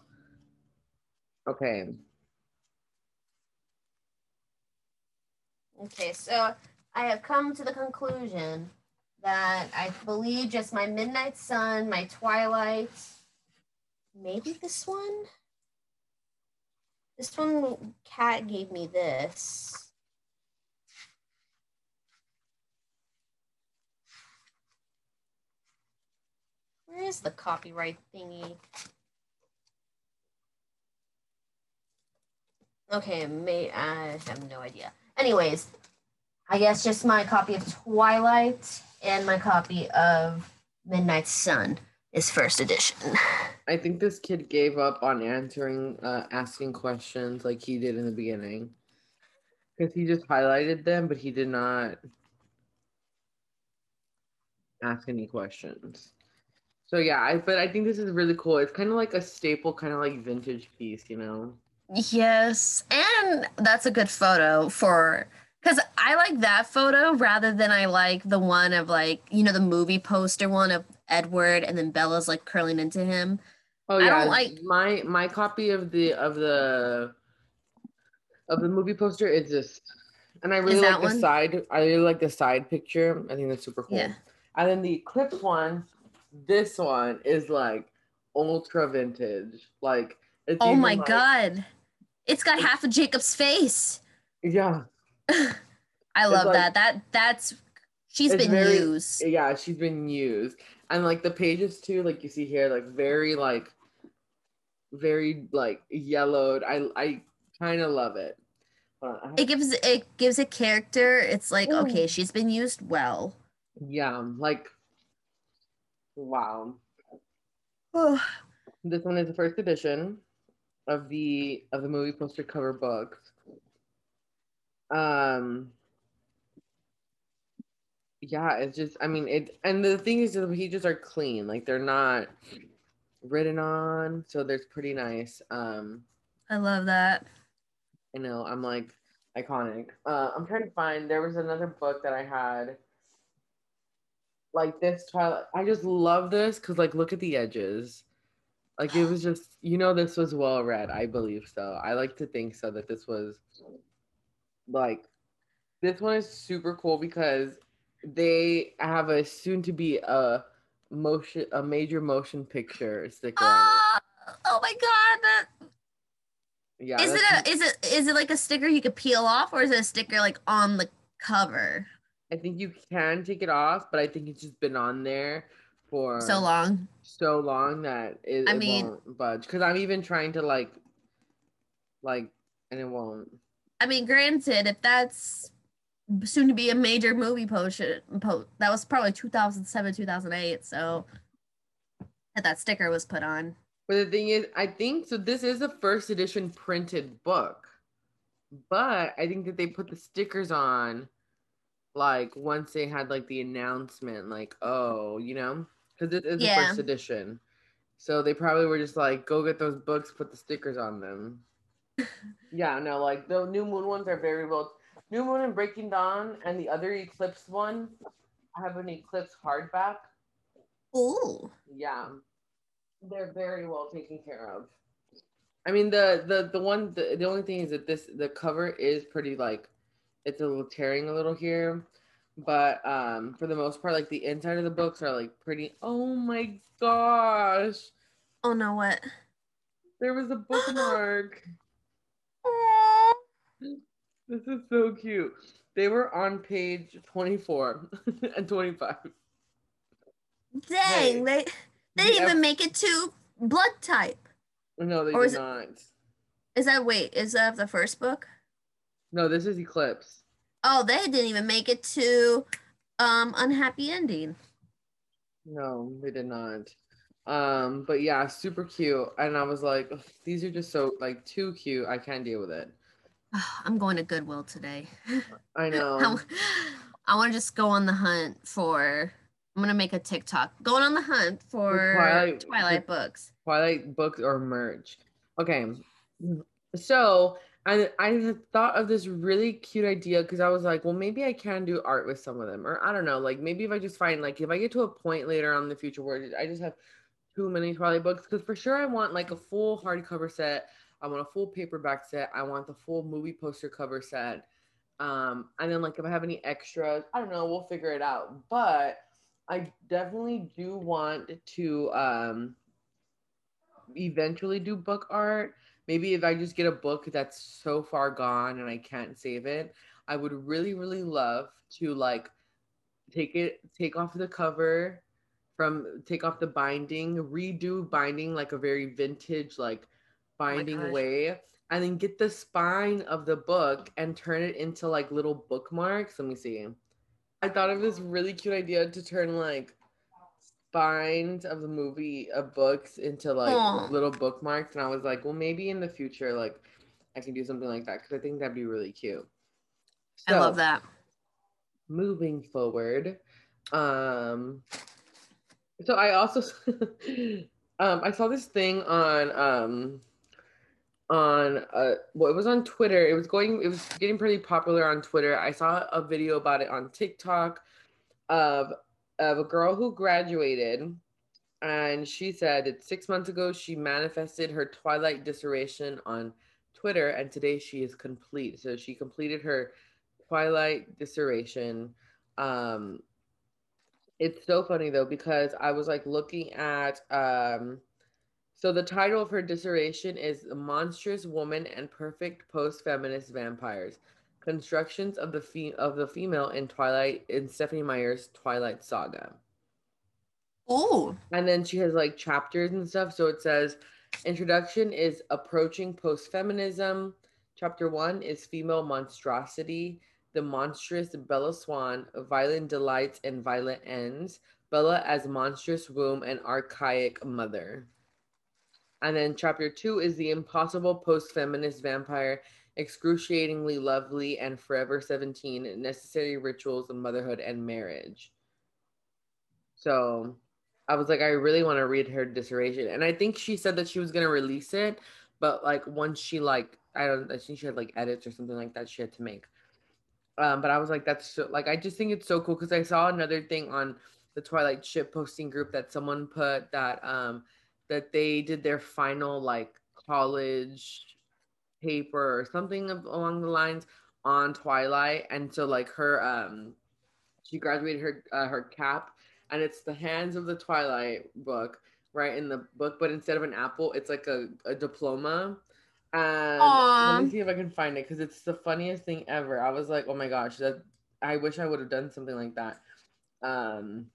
Okay. Okay, so I have come to the conclusion that I believe just my Midnight Sun, my Twilight, maybe this one? This one, Cat gave me this. Where is the copyright thingy? Okay, may I have no idea. Anyways, I guess just my copy of Twilight and my copy of Midnight Sun is first edition. I think this kid gave up on answering, uh, asking questions like he did in the beginning. Because he just highlighted them, but he did not ask any questions. So yeah, I but I think this is really cool. It's kind of like a staple, kind of like vintage piece, you know. Yes, and that's a good photo for because I like that photo rather than I like the one of like you know the movie poster one of Edward and then Bella's like curling into him. Oh yeah, I don't like my my copy of the of the of the movie poster is this, and I really like the one? side. I really like the side picture. I think that's super cool. Yeah. And then the Eclipse one, this one is like ultra vintage. Like oh my like, god, it's got it's, half of Jacob's face. Yeah. I love like, that. That that's she's been very, used. Yeah, she's been used. And like the pages too, like you see here, like very like very like yellowed. I I kind of love it. It gives it gives a character. It's like Ooh. okay, she's been used well. Yeah, like wow. oh. this one is the first edition of the of the movie poster cover book. Um yeah, it's just I mean it and the thing is the pages are clean, like they're not written on, so there's pretty nice. Um I love that. I know, I'm like iconic. Uh I'm trying to find there was another book that I had like this Twilight. I just love this because like look at the edges. Like it was just you know this was well read. I believe so. I like to think so that this was like this one is super cool because they have a soon to be a motion a major motion picture sticker oh, oh my god that yeah is it a is it is it like a sticker you could peel off or is it a sticker like on the cover I think you can take it off, but I think it's just been on there for so long, so long that it, I it mean, won't budge. Because I'm even trying to like, like, and it won't. I mean, granted, if that's soon to be a major movie potion, po- that was probably 2007, 2008. So that that sticker was put on. But the thing is, I think so. This is a first edition printed book, but I think that they put the stickers on like once they had like the announcement, like, oh, you know, because it is yeah. the first edition. So they probably were just like, go get those books, put the stickers on them. yeah, no, like the New Moon ones are very well. New Moon and Breaking Dawn and the other Eclipse one I have an Eclipse hardback. Ooh. Yeah. They're very well taken care of. I mean the the the one the, the only thing is that this the cover is pretty like it's a little tearing a little here but um for the most part like the inside of the books are like pretty oh my gosh oh no what there was a bookmark this is so cute they were on page 24 and 25 dang hey, they they didn't even make it to blood type no they or did not is that wait is that the first book no, this is Eclipse. Oh, they didn't even make it to um unhappy ending. No, they did not. Um, but yeah, super cute. And I was like, these are just so like too cute. I can't deal with it. Ah, I'm going to Goodwill today. I know. I, want to just go on the hunt for. I'm gonna make a TikTok. Going on the hunt for Twilight, Twilight books. Twilight books or merch. Okay, so I I thought of this really cute idea because I was like, well, maybe I can do art with some of them, or I don't know, like maybe if I just find like if I get to a point later on in the future where I just have too many Twilight books, because for sure I want like a full hardcover set, I want a full paperback set, I want the full movie poster cover set, um, and then like if I have any extras, I don't know, we'll figure it out. But I definitely do want to um eventually do book art. Maybe if I just get a book that's so far gone and I can't save it, I would really, really love to like take it, take off the cover from take off the binding, redo binding like a very vintage, like binding oh way, and then get the spine of the book and turn it into like little bookmarks. Let me see. I thought of this really cute idea to turn like spines of the movie of books into like Aww. little bookmarks, and I was like, well, maybe in the future, like I can do something like that because I think that'd be really cute. So, I love that. Moving forward, um, so I also um I saw this thing on um on uh well it was on Twitter. It was going it was getting pretty popular on Twitter. I saw a video about it on TikTok of of a girl who graduated and she said that six months ago she manifested her twilight dissertation on Twitter and today she is complete. So she completed her twilight dissertation. Um it's so funny though because I was like looking at um so the title of her dissertation is Monstrous Woman and Perfect Post-Feminist Vampires. Constructions of the fe- of the female in Twilight in Stephenie Meyer's Twilight Saga. Oh. And then she has like chapters and stuff. So it says introduction is approaching post-feminism. Chapter 1 is female monstrosity, the monstrous Bella Swan, violent delights and violent ends. Bella as monstrous womb and archaic mother. And then chapter two is the impossible post feminist vampire, excruciatingly lovely and forever 17, necessary rituals of motherhood and marriage. So I was like, I really want to read her dissertation. And I think she said that she was going to release it, but like once she, like, I don't, I think she had like edits or something like that she had to make. Um, but I was like, that's so, like, I just think it's so cool because I saw another thing on the Twilight ship posting group that someone put that um that they did their final like college paper or something along the lines on Twilight, and so like her um she graduated her uh, her cap, and it's the hands of the Twilight book right in the book, but instead of an apple, it's like a, a diploma. And Aww. let me see if I can find it because it's the funniest thing ever. I was like, oh my gosh, that I wish I would have done something like that. Um,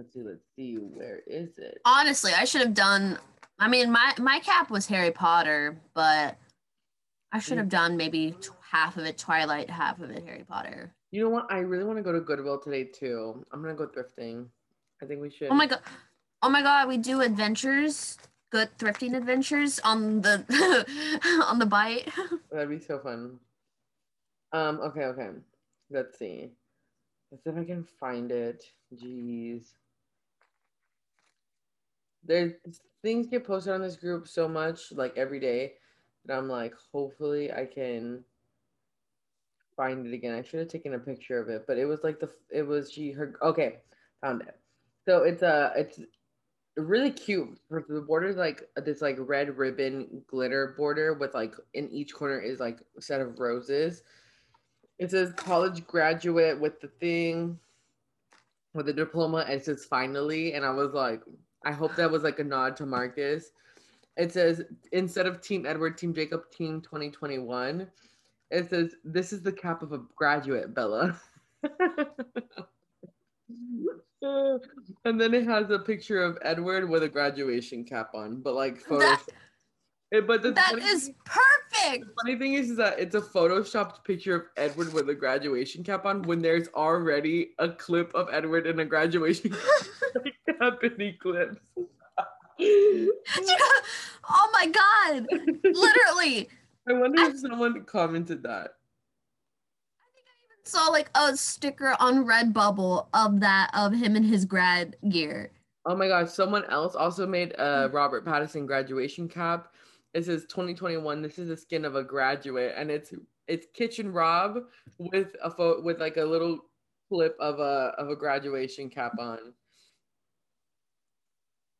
Let's see. Let's see. Where is it? Honestly, I should have done. I mean, my my cap was Harry Potter, but I should have done maybe half of it Twilight, half of it Harry Potter. You know what? I really want to go to Goodwill today too. I'm gonna go thrifting. I think we should. Oh my god! Oh my god! We do adventures, good thrifting adventures on the on the bite. That'd be so fun. Um. Okay. Okay. Let's see. Let's see if I can find it. Jeez there's things get posted on this group so much like every day that I'm like, hopefully I can find it again. I should have taken a picture of it, but it was like the it was she her okay, found it. So it's a it's really cute. The border is like this like red ribbon glitter border with like in each corner is like a set of roses. It says college graduate with the thing with the diploma and it says finally and I was like I hope that was like a nod to Marcus. It says instead of Team Edward, Team Jacob, Team 2021. It says this is the cap of a graduate, Bella. and then it has a picture of Edward with a graduation cap on, but like photo. It, but the that is perfect. The funny thing is, is that it's a photoshopped picture of Edward with a graduation cap on when there's already a clip of Edward in a graduation cap in Eclipse. oh my god! Literally. I wonder I, if someone commented that. I think I even saw like a sticker on Redbubble of that of him in his grad gear. Oh my gosh! Someone else also made a Robert Pattinson graduation cap it says 2021. This is the skin of a graduate, and it's it's Kitchen Rob with a photo with like a little clip of a of a graduation cap on.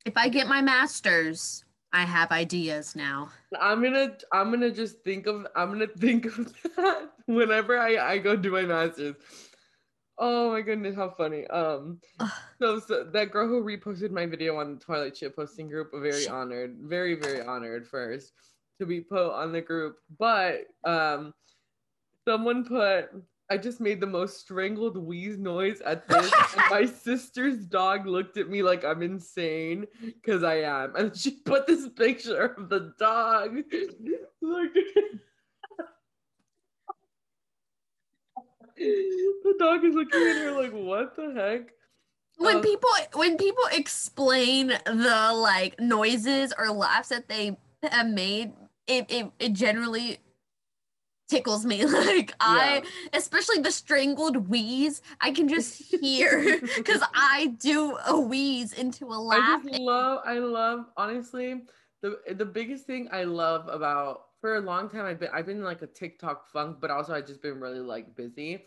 If I get my master's, I have ideas now. I'm gonna I'm gonna just think of I'm gonna think of that whenever I I go do my master's. Oh my goodness, how funny. Um so, so that girl who reposted my video on the Twilight Ship posting group, very honored, very, very honored first to be put on the group. But um someone put I just made the most strangled wheeze noise at this. my sister's dog looked at me like I'm insane because I am. And she put this picture of the dog. Like the dog is looking at her like, what the heck? When um, people when people explain the like noises or laughs that they have made, it, it, it generally tickles me. Like yeah. I, especially the strangled wheeze, I can just hear because I do a wheeze into a laugh. I just love, I love, honestly, the the biggest thing I love about for a long time I've been I've been like a TikTok funk, but also I've just been really like busy.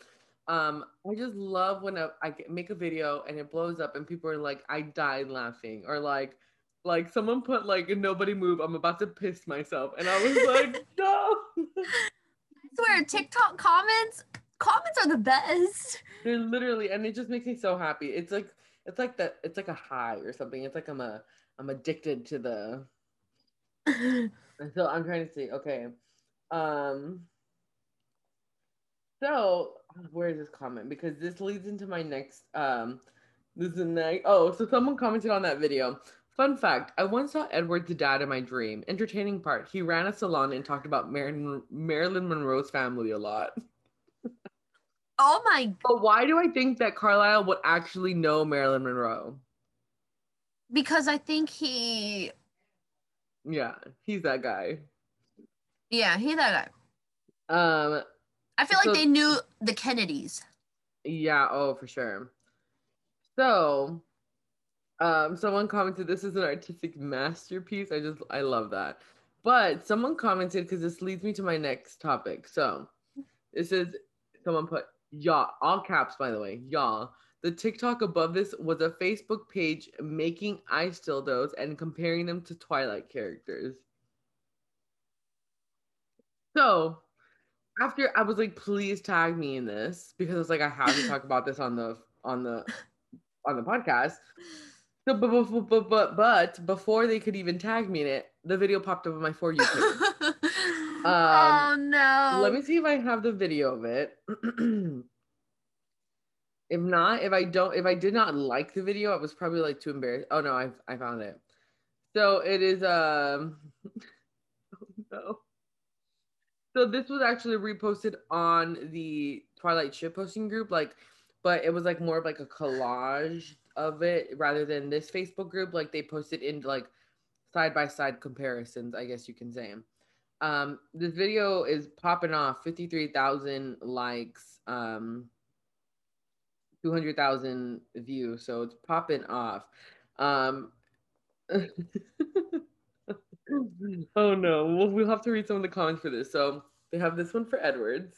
Um, I just love when I make a video and it blows up and people are like, I died laughing, or like, like someone put like nobody move, I'm about to piss myself, and I was like, no. I swear TikTok comments comments are the best. They're literally and it just makes me so happy. It's like it's like that it's like a high or something. It's like I'm a I'm addicted to the so I'm trying to see. Okay. Um so where is this comment? Because this leads into my next um this is next oh so someone commented on that video. Fun fact I once saw Edward's dad in my dream. Entertaining part he ran a salon and talked about Marilyn, Marilyn Monroe's family a lot. Oh my. God. But why do I think that Carlisle would actually know Marilyn Monroe? Because I think he. Yeah, he's that guy. Yeah, he's that guy. Um, I feel so, like they knew the Kennedys. Yeah. Oh, for sure. So, um, someone commented, "This is an artistic masterpiece." I just, I love that. But someone commented because this leads me to my next topic. So, this is someone put y'all all caps by the way y'all. The TikTok above this was a Facebook page making ice dildos and comparing them to Twilight characters. So after I was like, please tag me in this because it's like I have to talk about this on the on the on the podcast. So, but, but, but, but, but before they could even tag me in it, the video popped up on my For You page. um, oh no! Let me see if I have the video of it. if not, if I don't, if I did not like the video, I was probably like too embarrassed. Oh no, I I found it. So it is um. oh no. So this was actually reposted on the Twilight ship posting group, like, but it was like more of like a collage of it rather than this Facebook group. Like they posted in like side by side comparisons, I guess you can say. Um, this video is popping off 53,000 likes, um, 200,000 views. So it's popping off. Um, oh no, we'll, we'll have to read some of the comments for this. So they have this one for Edwards.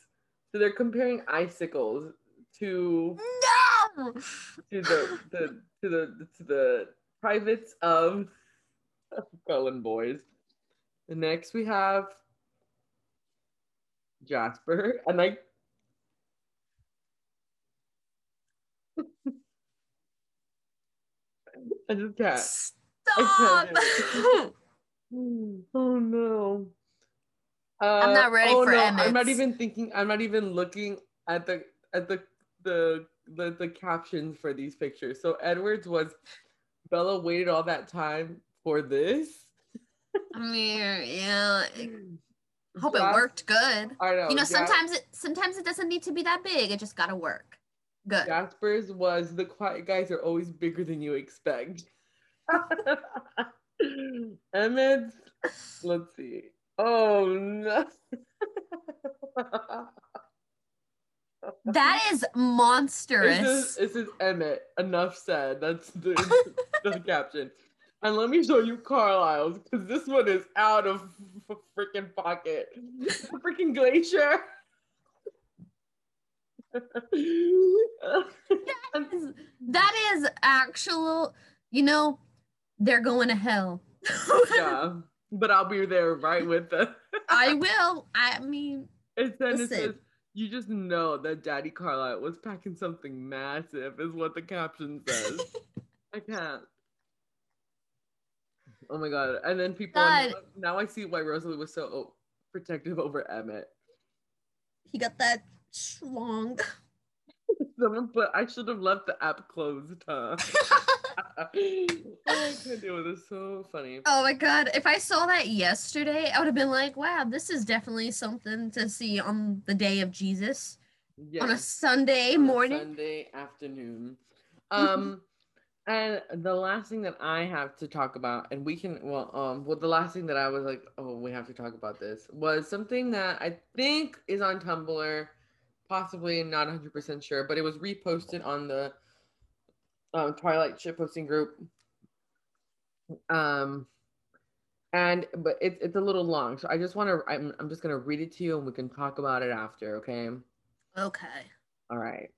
So they're comparing icicles to no! to the, the to the to the privates of Cullen boys. And next we have Jasper, and I. I just can't. Stop! I can't oh no. Uh, I'm not ready oh, for no, I'm not even thinking. I'm not even looking at the at the the the, the captions for these pictures. So Edwards was Bella waited all that time for this. I mean, yeah. Hope it worked good. I know. You know, sometimes it sometimes it doesn't need to be that big. It just gotta work. Good. Jasper's was the quiet guys are always bigger than you expect. Emmett's, let's see. Oh no. that is monstrous. This is, this is Emmett. Enough said. That's the, the caption. And let me show you Carlisle's because this one is out of freaking pocket. freaking glacier. That, is, that is actual, you know, they're going to hell. yeah, but I'll be there right with them. I will. I mean, it says, it says, you just know that Daddy Carlisle was packing something massive, is what the caption says. I can't. Oh my god! And then people now, now I see why Rosalie was so protective over Emmett. He got that Strong. Someone put I should have left the app closed, huh? oh, I can't deal with this. So funny. Oh my god. If I saw that yesterday, I would have been like, wow, this is definitely something to see on the day of Jesus. Yes. On a Sunday on morning. A Sunday afternoon. Um and the last thing that I have to talk about, and we can well, um, well, the last thing that I was like, oh, we have to talk about this was something that I think is on Tumblr, possibly not 100 percent sure, but it was reposted on the um, Twilight shitposting group. Um, and but it's it's a little long, so I just want to. I'm I'm just gonna read it to you, and we can talk about it after. Okay. Okay. All right.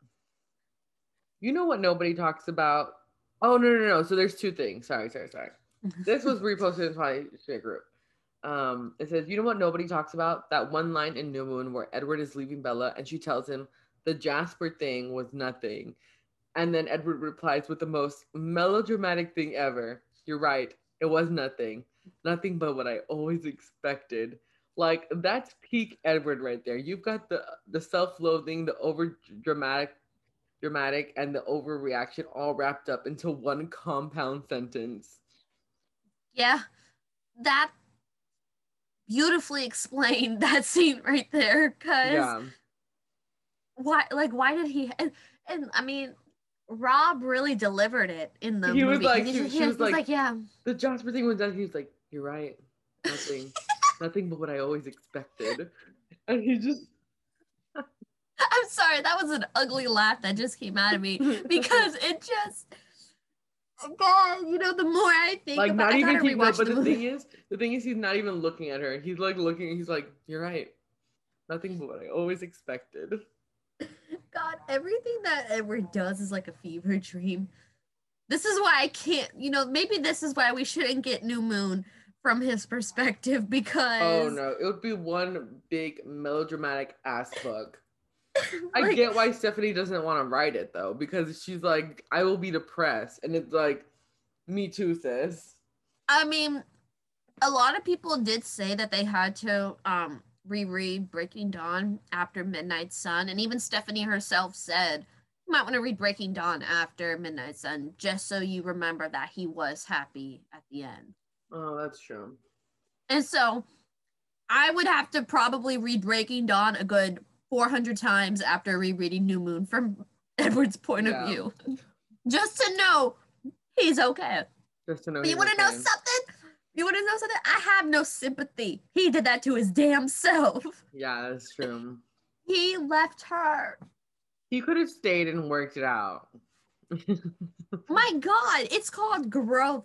You know what nobody talks about Oh no no no! So there's two things. Sorry sorry sorry. this was reposted in my shit group. Um, it says, you know what nobody talks about? That one line in New Moon where Edward is leaving Bella and she tells him the Jasper thing was nothing. And then Edward replies with the most melodramatic thing ever. You're right. It was nothing. Nothing but what I always expected. Like that's peak Edward right there. You've got the the self-loathing, the over dramatic dramatic, and the overreaction all wrapped up into one compound sentence. Yeah, that beautifully explained that scene right there. Cause yeah. why, like, why did he? And, and I mean, Rob really delivered it in the he movie. Was like, he, he, he was, was like, like, yeah. The Jasper thing was done. He was like, "You're right. Nothing, nothing but what I always expected." And he just I'm sorry, that was an ugly laugh that just came out of me because it just God, you know, the more I think like about, not even he, but the, the thing is, the thing is, he's not even looking at her. He's like looking. He's like, "You're right. Nothing but what I always expected." God, everything that Edward does is like a fever dream. This is why I can't. You know, maybe this is why we shouldn't get New Moon from his perspective oh, because. Oh no! It would be one big melodramatic ass book. I get why Stephenie doesn't want to write it though, because she's like, I will be depressed. And it's like, me too, sis. I mean, a lot of people did say that they had to um reread Breaking Dawn after Midnight Sun. And even Stephenie herself said, you might want to read Breaking Dawn after Midnight Sun, just so you remember that he was happy at the end. Oh, that's true. And so I would have to probably read Breaking Dawn a good 400 times after rereading New Moon from Edward's point yeah. of view. Just to know he's okay. Just to know. you want to know something? You want to know something? I have no sympathy. He did that to his damn self. Yeah, that's true. He left her. He could have stayed and worked it out. My God, it's called growth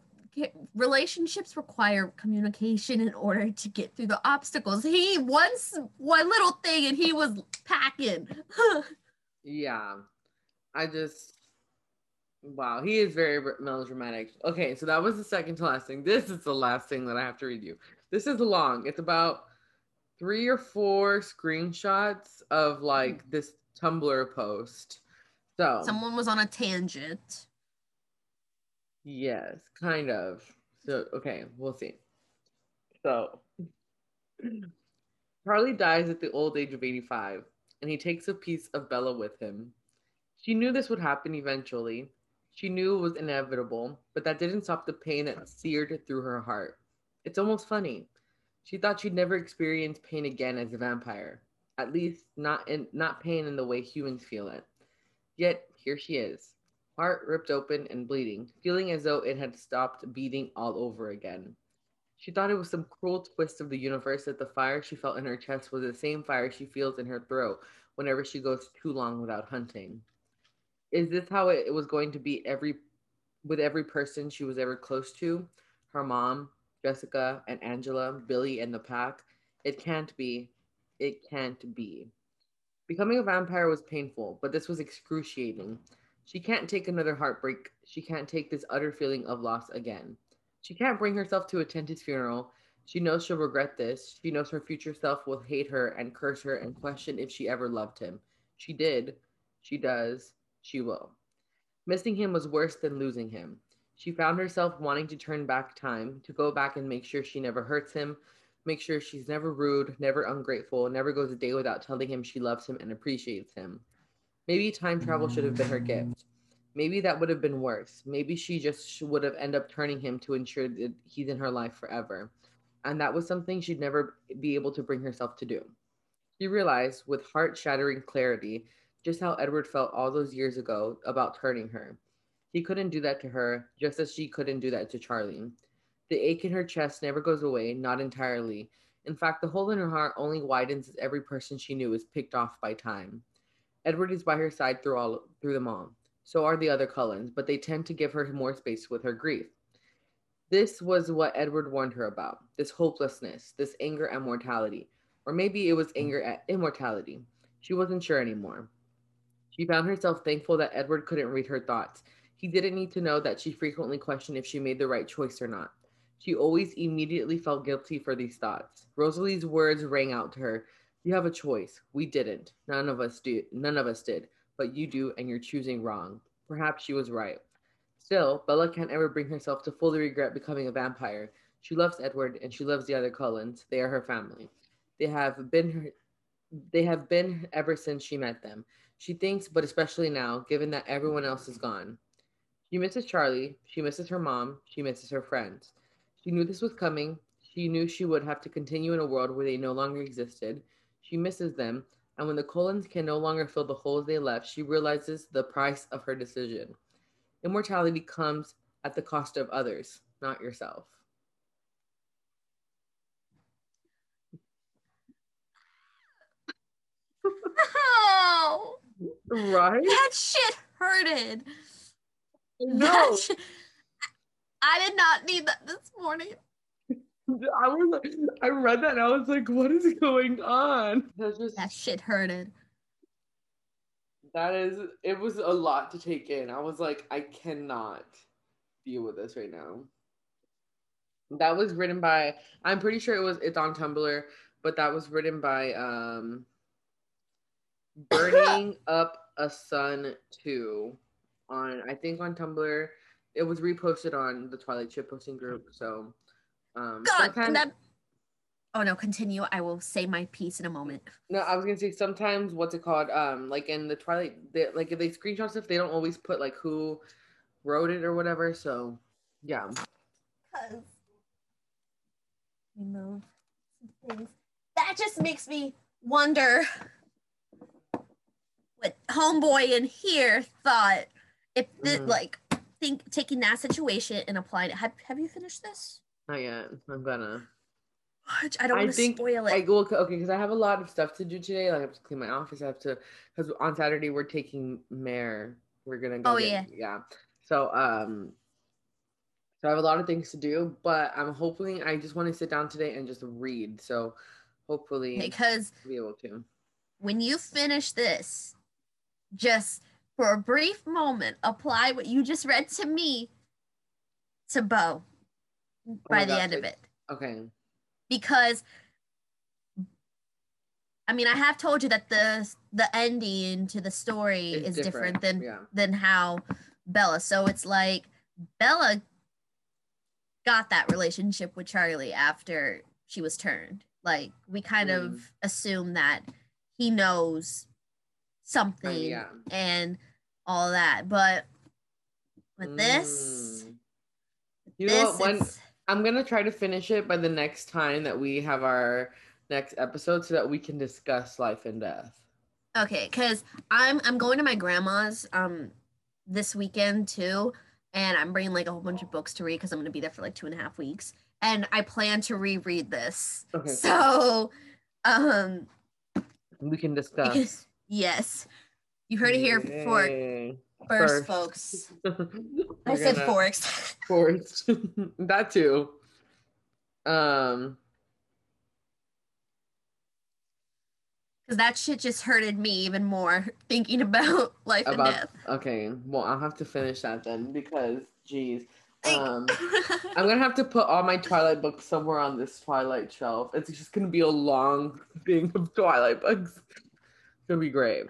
relationships require communication in order to get through the obstacles. He once one little thing and he was packing. yeah. I just wow, he is very melodramatic. Okay, so that was the second to last thing. This is the last thing that I have to read you. This is long. It's about three or four screenshots of like hmm. this Tumblr post. So someone was on a tangent. Yes, kind of. So, okay, we'll see. So, Charlie dies at the old age of 85, and he takes a piece of Bella with him. She knew this would happen eventually. She knew it was inevitable, but that didn't stop the pain that seared through her heart. It's almost funny. She thought she'd never experience pain again as a vampire. At least not in not pain in the way humans feel it. Yet here she is, heart ripped open and bleeding, feeling as though it had stopped beating all over again. She thought it was some cruel twist of the universe that the fire she felt in her chest was the same fire she feels in her throat whenever she goes too long without hunting. Is this how it was going to be every with every person she was ever close to? Her mom, Jessica, and Angela, Billy, and the pack? It can't be. It can't be. Becoming a vampire was painful, but this was excruciating. She can't take another heartbreak. She can't take this utter feeling of loss again. She can't bring herself to attend his funeral. She knows she'll regret this. She knows her future self will hate her and curse her and question if she ever loved him. She did. She does. She will. Missing him was worse than losing him. She found herself wanting to turn back time, to go back and make sure she never hurts him, make sure she's never rude, never ungrateful, never goes a day without telling him she loves him and appreciates him. Maybe time travel should have been her gift. Maybe that would have been worse. Maybe she just would have ended up turning him to ensure that he's in her life forever. And that was something she'd never be able to bring herself to do. She realized with heart shattering clarity just how Edward felt all those years ago about turning her. He couldn't do that to her, just as she couldn't do that to Charlie. The ache in her chest never goes away, not entirely. In fact, the hole in her heart only widens as every person she knew is picked off by time. Edward is by her side through all through them all. So are the other Cullens, but they tend to give her more space with her grief. This was what Edward warned her about this hopelessness, this anger at mortality. Or maybe it was anger at immortality. She wasn't sure anymore. She found herself thankful that Edward couldn't read her thoughts. He didn't need to know that she frequently questioned if she made the right choice or not. She always immediately felt guilty for these thoughts. Rosalie's words rang out to her. You have a choice. We didn't. None of us do. None of us did. But you do, and you're choosing wrong. Perhaps she was right. Still, Bella can't ever bring herself to fully regret becoming a vampire. She loves Edward, and she loves the other Cullens. They are her family. They have been her. They have been ever since she met them. She thinks, but especially now, given that everyone else is gone. She misses Charlie. She misses her mom. She misses her friends. She knew this was coming. She knew she would have to continue in a world where they no longer existed. She misses them. And when the Cullens can no longer fill the holes they left, she realizes the price of her decision. Immortality comes at the cost of others, not yourself. Oh, Right? that shit hurted. No. Shit- I did not need that this morning. I was like, I read that and I was like, what is going on? That's just That shit hurted. that is it was a lot to take in. I was like, I cannot deal with this right now. That was written by I'm pretty sure it was it's on Tumblr, but that was written by um Burning Up a Sun 2 on I think on Tumblr. It was reposted on the Twilight Chip posting group. So um God, that. Oh no, continue. I will say my piece in a moment. No, I was gonna say sometimes what's it called? Um, like in the Twilight, they, like if they screenshot stuff, they don't always put like who wrote it or whatever. So, yeah, Cause remove things. That just makes me wonder what homeboy in here thought if the, Mhm. like think taking that situation and applying it. Have Have you finished this? Not yet. I'm gonna. Which I don't I want to spoil I it. go okay because I have a lot of stuff to do today. Like I have to clean my office. I have to because on Saturday we're taking Mare. We're gonna go. Oh, get- yeah. yeah. So um, so I have a lot of things to do, but I'm hoping I just want to sit down today and just read. So hopefully because I'll be able to. when you finish this, just for a brief moment, apply what you just read to me to Bo by my the God, end of it. Okay. Because I mean, I have told you that the the ending to the story It's is different, than yeah. than how Bella. So it's like Bella got that relationship with Charlie after she was turned. Like we kind Mm. of assume that he knows something yeah. and all that. But with this, Mm. You know this what? When it's- I'm gonna try to finish it by the next time that we have our next episode, so that we can discuss life and death. Okay, because I'm I'm going to my grandma's um this weekend too, and I'm bringing like a whole bunch of books to read because I'm gonna be there for like two and a half weeks, and I plan to reread this. Okay. So, um, We can discuss. yes, you heard it here Yay. First, First. folks. I said gonna- forks. That too. Um. Because that shit just hurted me even more thinking about life and death. okay. Well, I'll have to finish that then because, geez. Um. I'm gonna have to put all my Twilight books somewhere on this Twilight shelf. It's just gonna be a long thing of Twilight books. It's gonna be great.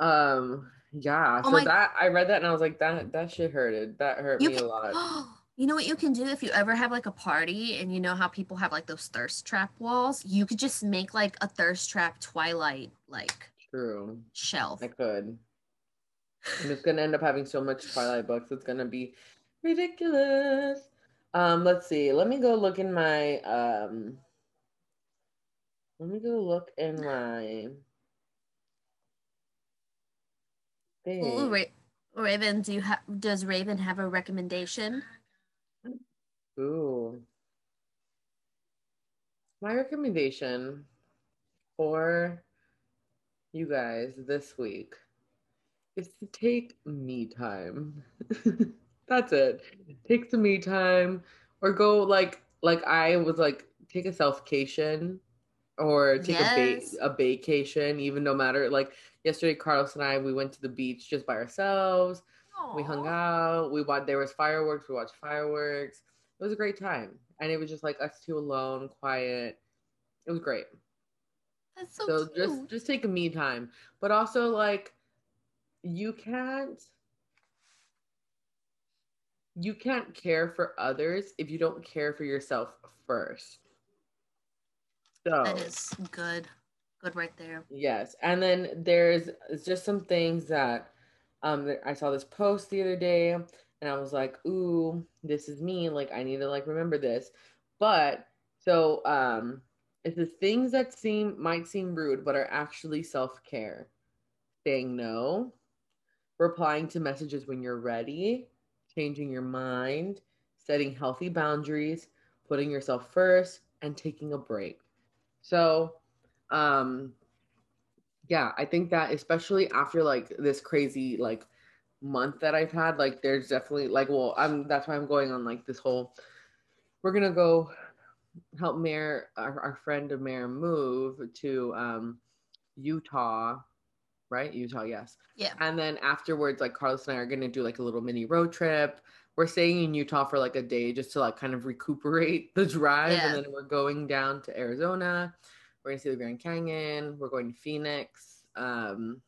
Um, yeah. Oh so my- that I read that and I was like, that that shit hurted. That hurt You me a lot. You know what you can do if you ever have like a party and you know how people have like those thirst trap walls? You could just make like a thirst trap Twilight like True. shelf. I could. I'm just gonna end up having so much Twilight books. It's gonna be ridiculous. Um, let's see. Let me go look in my um let me go look in my Ooh, Ra- Raven, do you have does Raven have a recommendation? Ooh. My recommendation for you guys this week is to take me time. That's it. Take some me time or go like like I was like take a self-cation or take yes. a ba- a vacation even no matter like yesterday Carlos and I we went to the beach just by ourselves. Aww. We hung out. We watched there was fireworks. We watched fireworks. It was a great time. And it was just like us two alone, quiet. It was great. That's so, so just just take a me time. But also like you can't you can't care for others if you don't care for yourself first. So that is good. Good right there. Yes. And then there's just some things that um I saw this post the other day and I was like, ooh, this is me. Like I need to like remember this. But so um it's the things that seem might seem rude but are actually self-care. Saying no, replying to messages when you're ready, changing your mind, setting healthy boundaries, putting yourself first, and taking a break. So, um, yeah, I think that especially after like this crazy like month that I've had, like there's definitely like, well, I'm that's why I'm going on like this whole. We're gonna go help Mayor, our, our friend of Mayor, move to um, Utah right? Utah, yes. Yeah. And then afterwards, like Carlos and I are gonna do like a little mini road trip. We're staying in Utah for like a day just to like kind of recuperate the drive, yeah. and then we're going down to Arizona. We're gonna see the Grand Canyon. We're going to Phoenix. Um,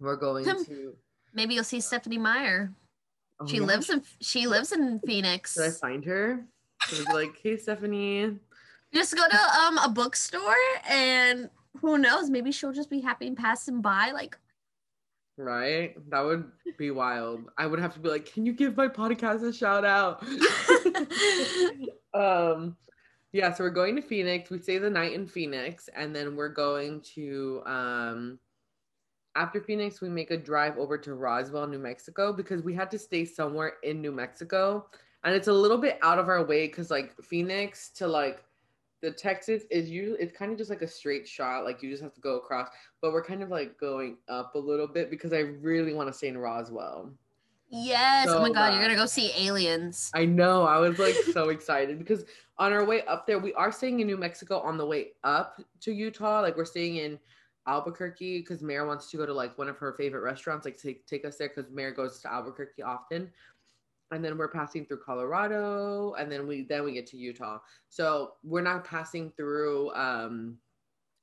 we're going to. Maybe you'll see Stephenie Meyer. Oh, she yeah. lives in she lives in Phoenix. Did I find her? like, hey, Stephenie. Just go to um a bookstore and who knows? Maybe she'll just be happy and passing by. Like, right? That would be wild. I would have to be like, can you give my podcast a shout out? um, yeah. So we're going to Phoenix. We stay the night in Phoenix, and then we're going to um. After Phoenix, we make a drive over to Roswell, New Mexico, because we had to stay somewhere in New Mexico, and it's a little bit out of our way because like Phoenix to like the Texas is usually it's kind of just like a straight shot, like you just have to go across. But we're kind of like going up a little bit because I really want to stay in Roswell. Yes. So, oh my god, you're gonna go see aliens. I know. I was like so excited because on our way up there, we are staying in New Mexico on the way up to Utah. Like we're staying in Albuquerque because Mare wants to go to like one of her favorite restaurants, like take take us there because Mare goes to Albuquerque often and then we're passing through Colorado, and then we then we get to Utah. So we're not passing through um,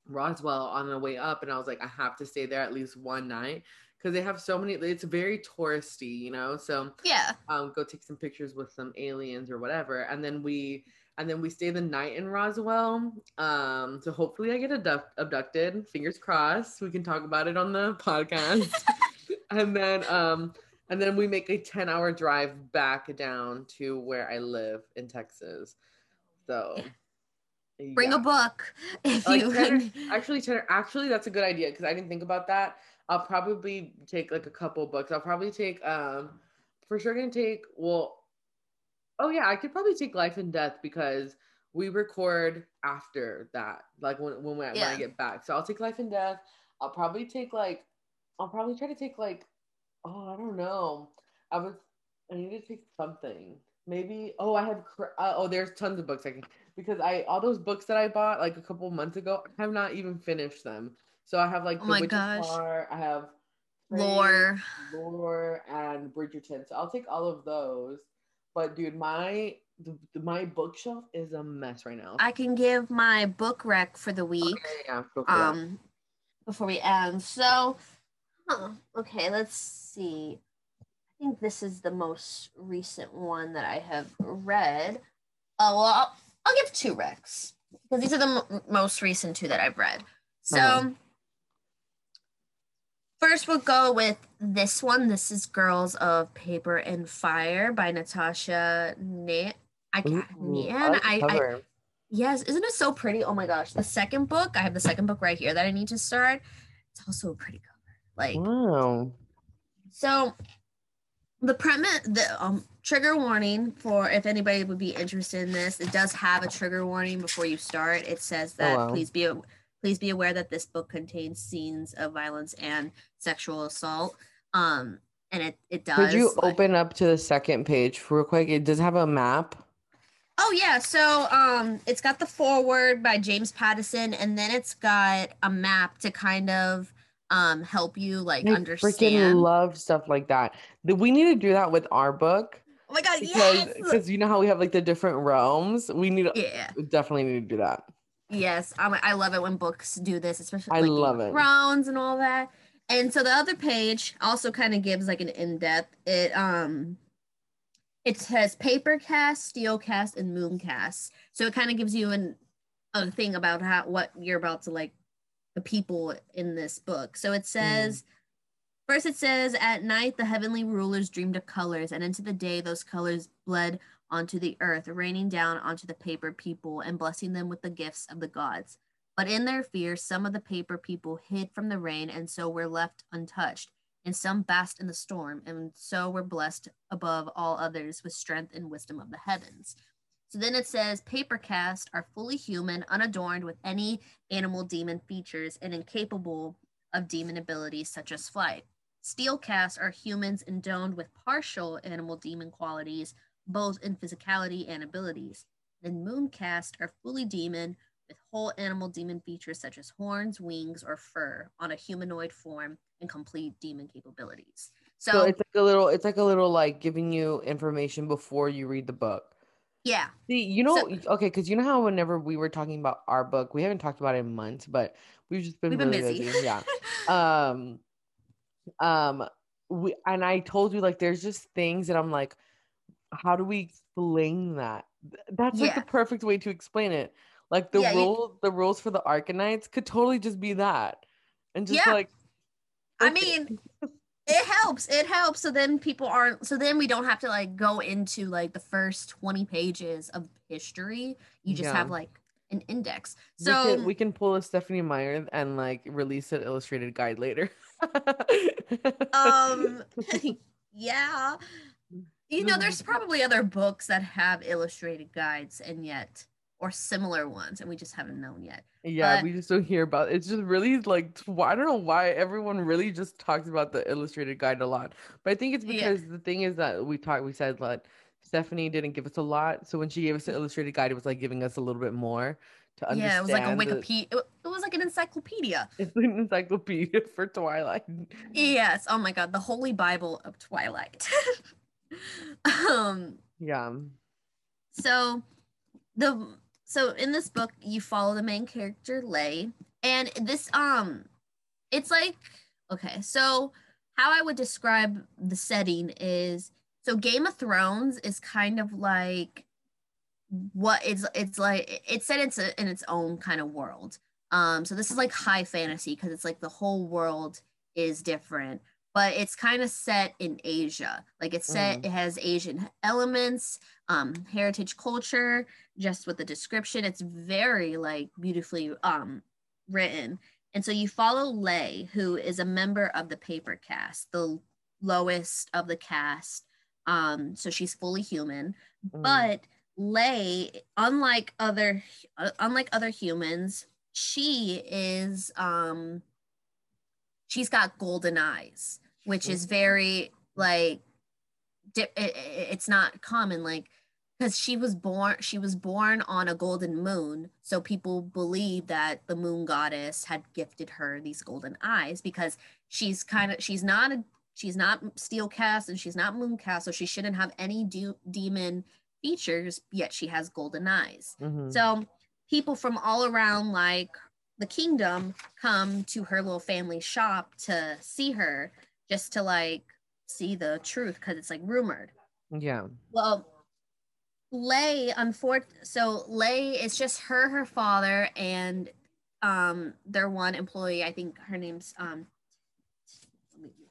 Roswell on the way up, and I was like, I have to stay there at least one night because they have so many. It's very touristy, you know. So yeah, um, go take some pictures with some aliens or whatever, and then we and then we stay the night in Roswell. Um, so hopefully I get abduct- abducted. Fingers crossed. We can talk about it on the podcast. and then um and then we make a 10 hour drive back down to where I live in Texas. So bring yeah. a book if like you tenor, actually tenor, actually that's a good idea because I didn't think about that. I'll probably take like a couple books. I'll probably take um for sure gonna take well oh yeah, I could probably take Life and Death because we record after that, like when when, yeah. when I get back. So I'll take Life and Death. I'll probably take like I'll probably try to take like Oh, I don't know. I was. I need to take something. Maybe. Oh, I have. Uh, oh, there's tons of books I can because I all those books that I bought like a couple months ago. I have not even finished them. So I have like oh the my gosh. Bar, I have Lore, Lore, and Bridgerton. So I'll take all of those. But dude, my my bookshelf is a mess right now. I can give my book rec for the week. Okay, yeah, um, before we end. So Huh. Okay, let's see. I think this is the most recent one that I have read. Oh well, I'll, I'll give two recs because these are the m- most recent two that I've read. So. Uh-huh. First, we'll go with this one. This is Girls of Paper and Fire by Natasha Ngan. I can't. Ngan. I, I, yes, isn't it so pretty? Oh my gosh. The second book, I have the second book right here that I need to start. It's also a pretty cover. Like, wow. So, the premise, the um, trigger warning for if anybody would be interested in this, it does have a trigger warning before you start. It says that oh, wow. please be Please be aware that this book contains scenes of violence and sexual assault. Um, and it, it does. Could you like, open up to the second page real quick? It does have a map. Oh yeah, so um, it's got the foreword by James Patterson, and then it's got a map to kind of um help you like I understand. Freaking love stuff like that. We need to do that with our book. Oh my god, because, yes! Because you know how we have like the different realms. We need to yeah. definitely need to do that. Yes, um, I love it when books do this, especially I like love it. Thrones and all that. And so the other page also kind of gives like an in depth. It um, it says paper caste, steel caste, and moon caste. So it kind of gives you an a thing about how what you're about to like the people in this book. So it says. Mm. First, it says, At night, the heavenly rulers dreamed of colors, and into the day, those colors bled onto the earth, raining down onto the paper people and blessing them with the gifts of the gods. But in their fear, some of the paper people hid from the rain and so were left untouched, and some basked in the storm, and so were blessed above all others with strength and wisdom of the heavens. So then it says, Paper caste are fully human, unadorned with any animal demon features, and incapable of demon abilities such as flight. Steel caste are humans endowed with partial animal demon qualities, both in physicality and abilities. Then Mooncast are fully demon with whole animal demon features such as horns, wings, or fur on a humanoid form and complete demon capabilities. So, so, it's like a little it's like a little like giving you information before you read the book. Yeah. See, you know, so, okay, because you know how whenever we were talking about our book, we haven't talked about it in months, but we've just been, we've really been busy. busy. Yeah. um um we and I told you like there's just things that I'm like, how do we explain that? That's like yeah. the perfect way to explain it. Like the yeah, rule, you... the rules for the Arcanites could totally just be that, and just yeah. like. Okay. I mean, it helps. It helps. So then people aren't. So then we don't have to like go into like the first twenty pages of history. You just have like an index. So we can, we can pull a stephenie Meyer and like release an illustrated guide later. um. yeah you know, there's probably other books that have illustrated guides and yet or similar ones and we just haven't known yet. Yeah, but, we just don't hear about it. It's just really like I don't know why everyone really just talks about the illustrated guide a lot. But I think it's because yeah. the thing is that we talked we said that Stephenie didn't give us a lot. So when she gave us the illustrated guide, it was like giving us a little bit more to understand. Yeah, it was like a Wikipedia. The... It was like an encyclopedia. It's an encyclopedia for Twilight. Yes. Oh my god, the Holy Bible of Twilight. um yeah so the so in this book you follow the main character Lei and this um it's like okay so how i would describe the setting is so game of thrones is kind of like what it's it's like it's set into in its own kind of world um so this is like high fantasy because it's like the whole world is different but it's kind of set in Asia. Like it's set, mm. it has Asian elements, um, heritage culture, just with the description. It's very like beautifully um written. And so you follow Lei, who is a member of the paper caste, the lowest of the caste. Um, so she's fully human. Mm. But Lei, unlike other uh, unlike other humans, she is um she's got golden eyes which is very like it, it, it's not common like because she was born she was born on a golden moon so people believe that the moon goddess had gifted her these golden eyes because she's kind of she's not a she's not steel caste and she's not moon caste so she shouldn't have any de- demon features yet she has golden eyes mm-hmm. so people from all around like the kingdom come to her little family shop to see her just to like see the truth because it's like rumored. Yeah. Well, Lei, unfortunately, so Lei is just her, her father, and um their one employee. I think her name's um.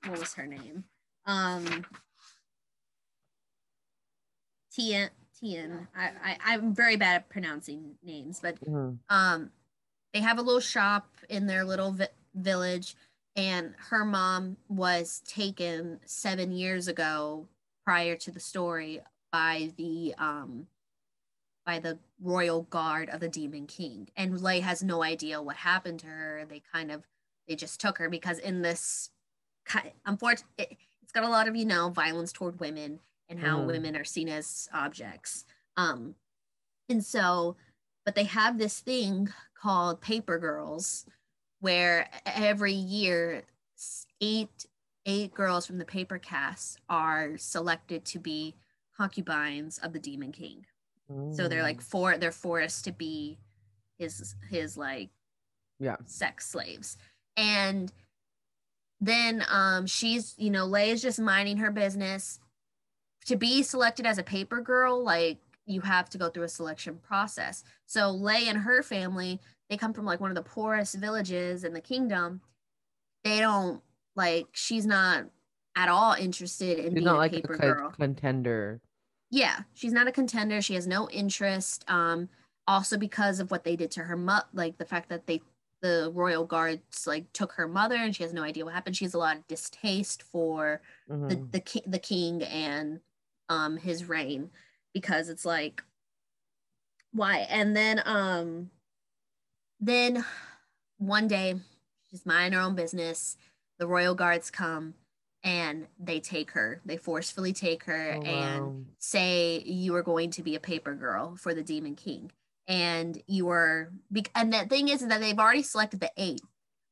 What was her name? Um. Tian. Tian. I, I I'm very bad at pronouncing names, but Mhm. um, they have a little shop in their little vi- village, and her mom was taken seven years ago prior to the story by the um by the royal guard of the demon king. And Lei has no idea what happened to her. They kind of they just took her because in this unfortunately it, it's got a lot of you know violence toward women and how Mhm. women are seen as objects. Um and so but they have this thing called paper girls where every year eight eight girls from the paper caste are selected to be concubines of the demon king. So they're like for they're forced to be his his like Yeah. sex slaves. And then um she's you know Lei is just minding her business. To be selected as a paper girl like you have to go through a selection process. So Lei and her family they come from like one of the poorest villages in the kingdom. They don't like she's not at all interested in She's being not a like a paper co- girl. contender. Yeah she's not a contender. She has no interest um also because of what they did to her mo- like the fact that they the royal guards like took her mother and she has no idea what happened. She has a lot of distaste for the Mhm. the, ki- the king and um his reign because it's like why? And then um then one day she's minding her own business. The royal guards come and they take her they forcefully take her Oh, and wow. say you are going to be a paper girl for the demon king and you were bec- and the thing is that they've already selected the eight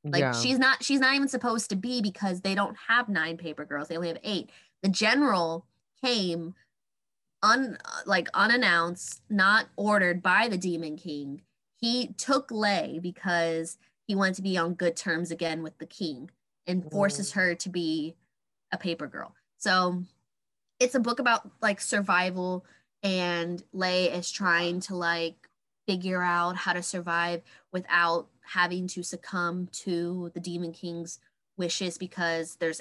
like yeah. she's not she's not even supposed to be because they don't have nine paper girls they only have eight the general came un like unannounced not ordered by the demon king he took Lei because he wanted to be on good terms again with the king and forces Mm. her to be a paper girl so it's a book about like survival and Lei is trying to like figure out how to survive without having to succumb to the demon king's wishes because there's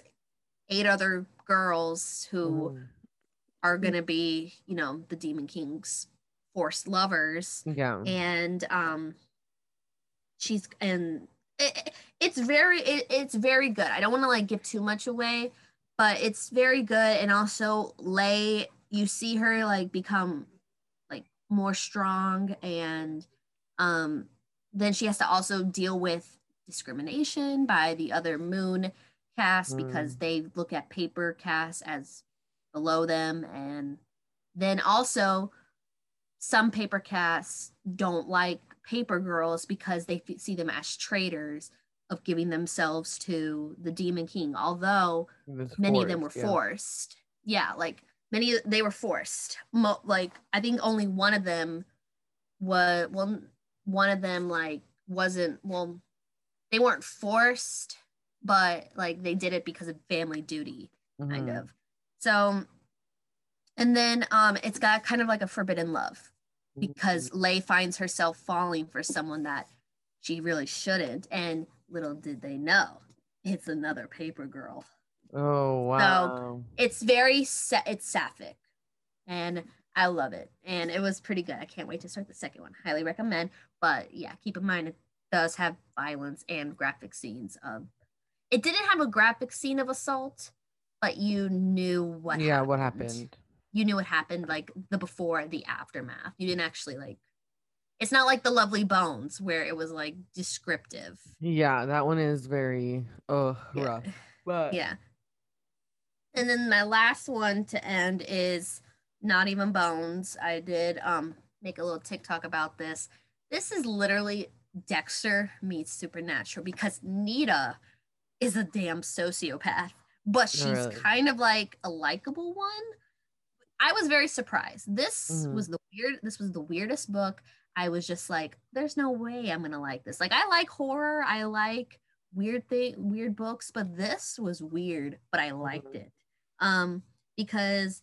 eight other girls who Mhm. are going to be you know the demon king's forced lovers Yeah. and um she's and it, it's very it, it's very good i don't want to like give too much away but it's very good and also Lei you see her like become like more strong and um then she has to also deal with discrimination by the other moon caste because Mm. they look at paper caste as below them and then also some paper casts don't like paper girls because they f- see them as traitors of giving themselves to the demon king although many of them were yeah. forced. Yeah like many they were forced. Mo- like i think only one of them was well one of them like wasn't well they weren't forced but like they did it because of family duty kind Mhm. of. So and then um it's got kind of like a forbidden love because Lei finds herself falling for someone that she really shouldn't. And little did they know it's another paper girl Oh wow. it's very sa- it's sapphic and i love it and it was pretty good i can't wait to start the second one highly recommend but yeah keep in mind it does have violence and graphic scenes of it didn't have a graphic scene of assault but you knew what yeah, happened. what happened? you knew what happened like the before the aftermath you didn't actually like it's not like the lovely bones where it was like descriptive Yeah, that one is very oh Yeah. rough. But Yeah. And then my last one to end is not even bones. I did um make a little TikTok about this. This is literally Dexter meets Supernatural because Nita is a damn sociopath, but she's really? kind of like a likable one. I was very surprised. This Mhm. was the weird this was the weirdest book. I was just like there's no way I'm to like this. Like I like horror, I like weird thing weird books, but this was weird, but I liked Mhm. it. Um, because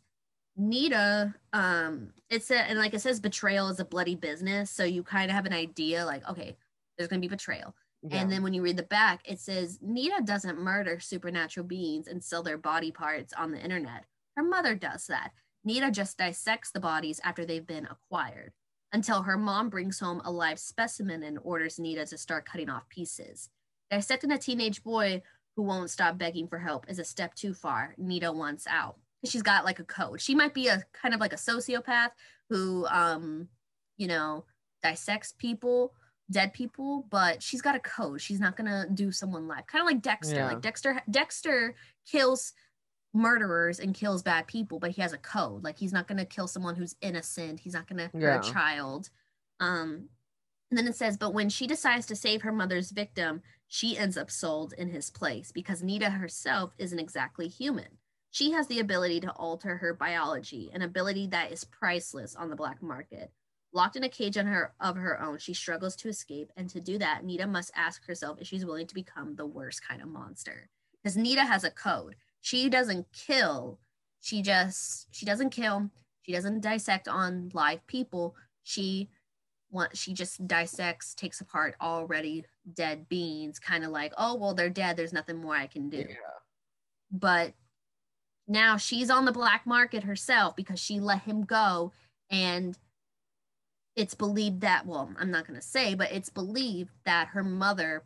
Nita, um, it's a, and like it says, betrayal is a bloody business. So you kind of have an idea, like, okay, there's gonna be betrayal. Yeah. And then when you read the back, it says Nita doesn't murder supernatural beings and sell their body parts on the internet. Her mother does that. Nita just dissects the bodies after they've been acquired until her mom brings home a live specimen and orders Nita to start cutting off pieces. Dissecting a teenage boy who won't stop begging for help is a step too far. Nita wants out. She's got like a code. She might be a kind of like a sociopath who, um, you know, dissects people, dead people, but she's got a code. She's not gonna do someone live. Kind of like Dexter. Yeah. Like Dexter, Dexter kills murderers and kills bad people, but he has a code. Like he's not gonna kill someone who's innocent. He's not gonna yeah. hurt a child. Um, and then it says, but when she decides to save her mother's victim, she ends up sold in his place because Nita herself isn't exactly human. She has the ability to alter her biology, an ability that is priceless on the black market. Locked in a cage on her of her own, she struggles to escape, and to do that, Nita must ask herself if she's willing to become the worst kind of monster. Because Nita has a code. She doesn't kill. She just she doesn't kill. She doesn't dissect on live people. She want she just dissects, takes apart already dead beings, kind of like, oh well, they're dead. There's nothing more I can do. Yeah. But now she's on the black market herself because she let him go and it's believed that well i'm not going to say but it's believed that her mother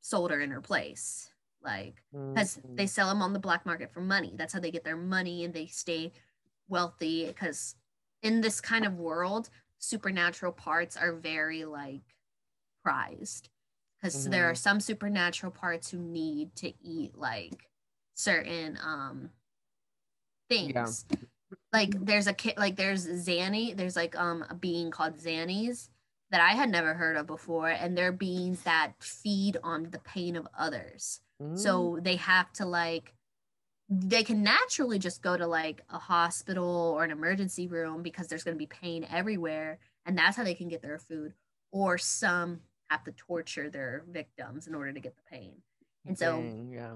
sold her in her place like because mm-hmm. they sell them on the black market for money that's how they get their money and they stay wealthy because in this kind of world supernatural parts are very like prized because mm-hmm. there are mm-hmm. some supernatural parts who need to eat like certain um things yeah like there's a kid like there's Zanny, there's like um a being called zannies that I had never heard of before, and they're beings that feed on the pain of others. Mm. So they have to like they can naturally just go to like a hospital or an emergency room because there's going to be pain everywhere and that's how they can get their food or some have to torture their victims in order to get the pain and so Dang, yeah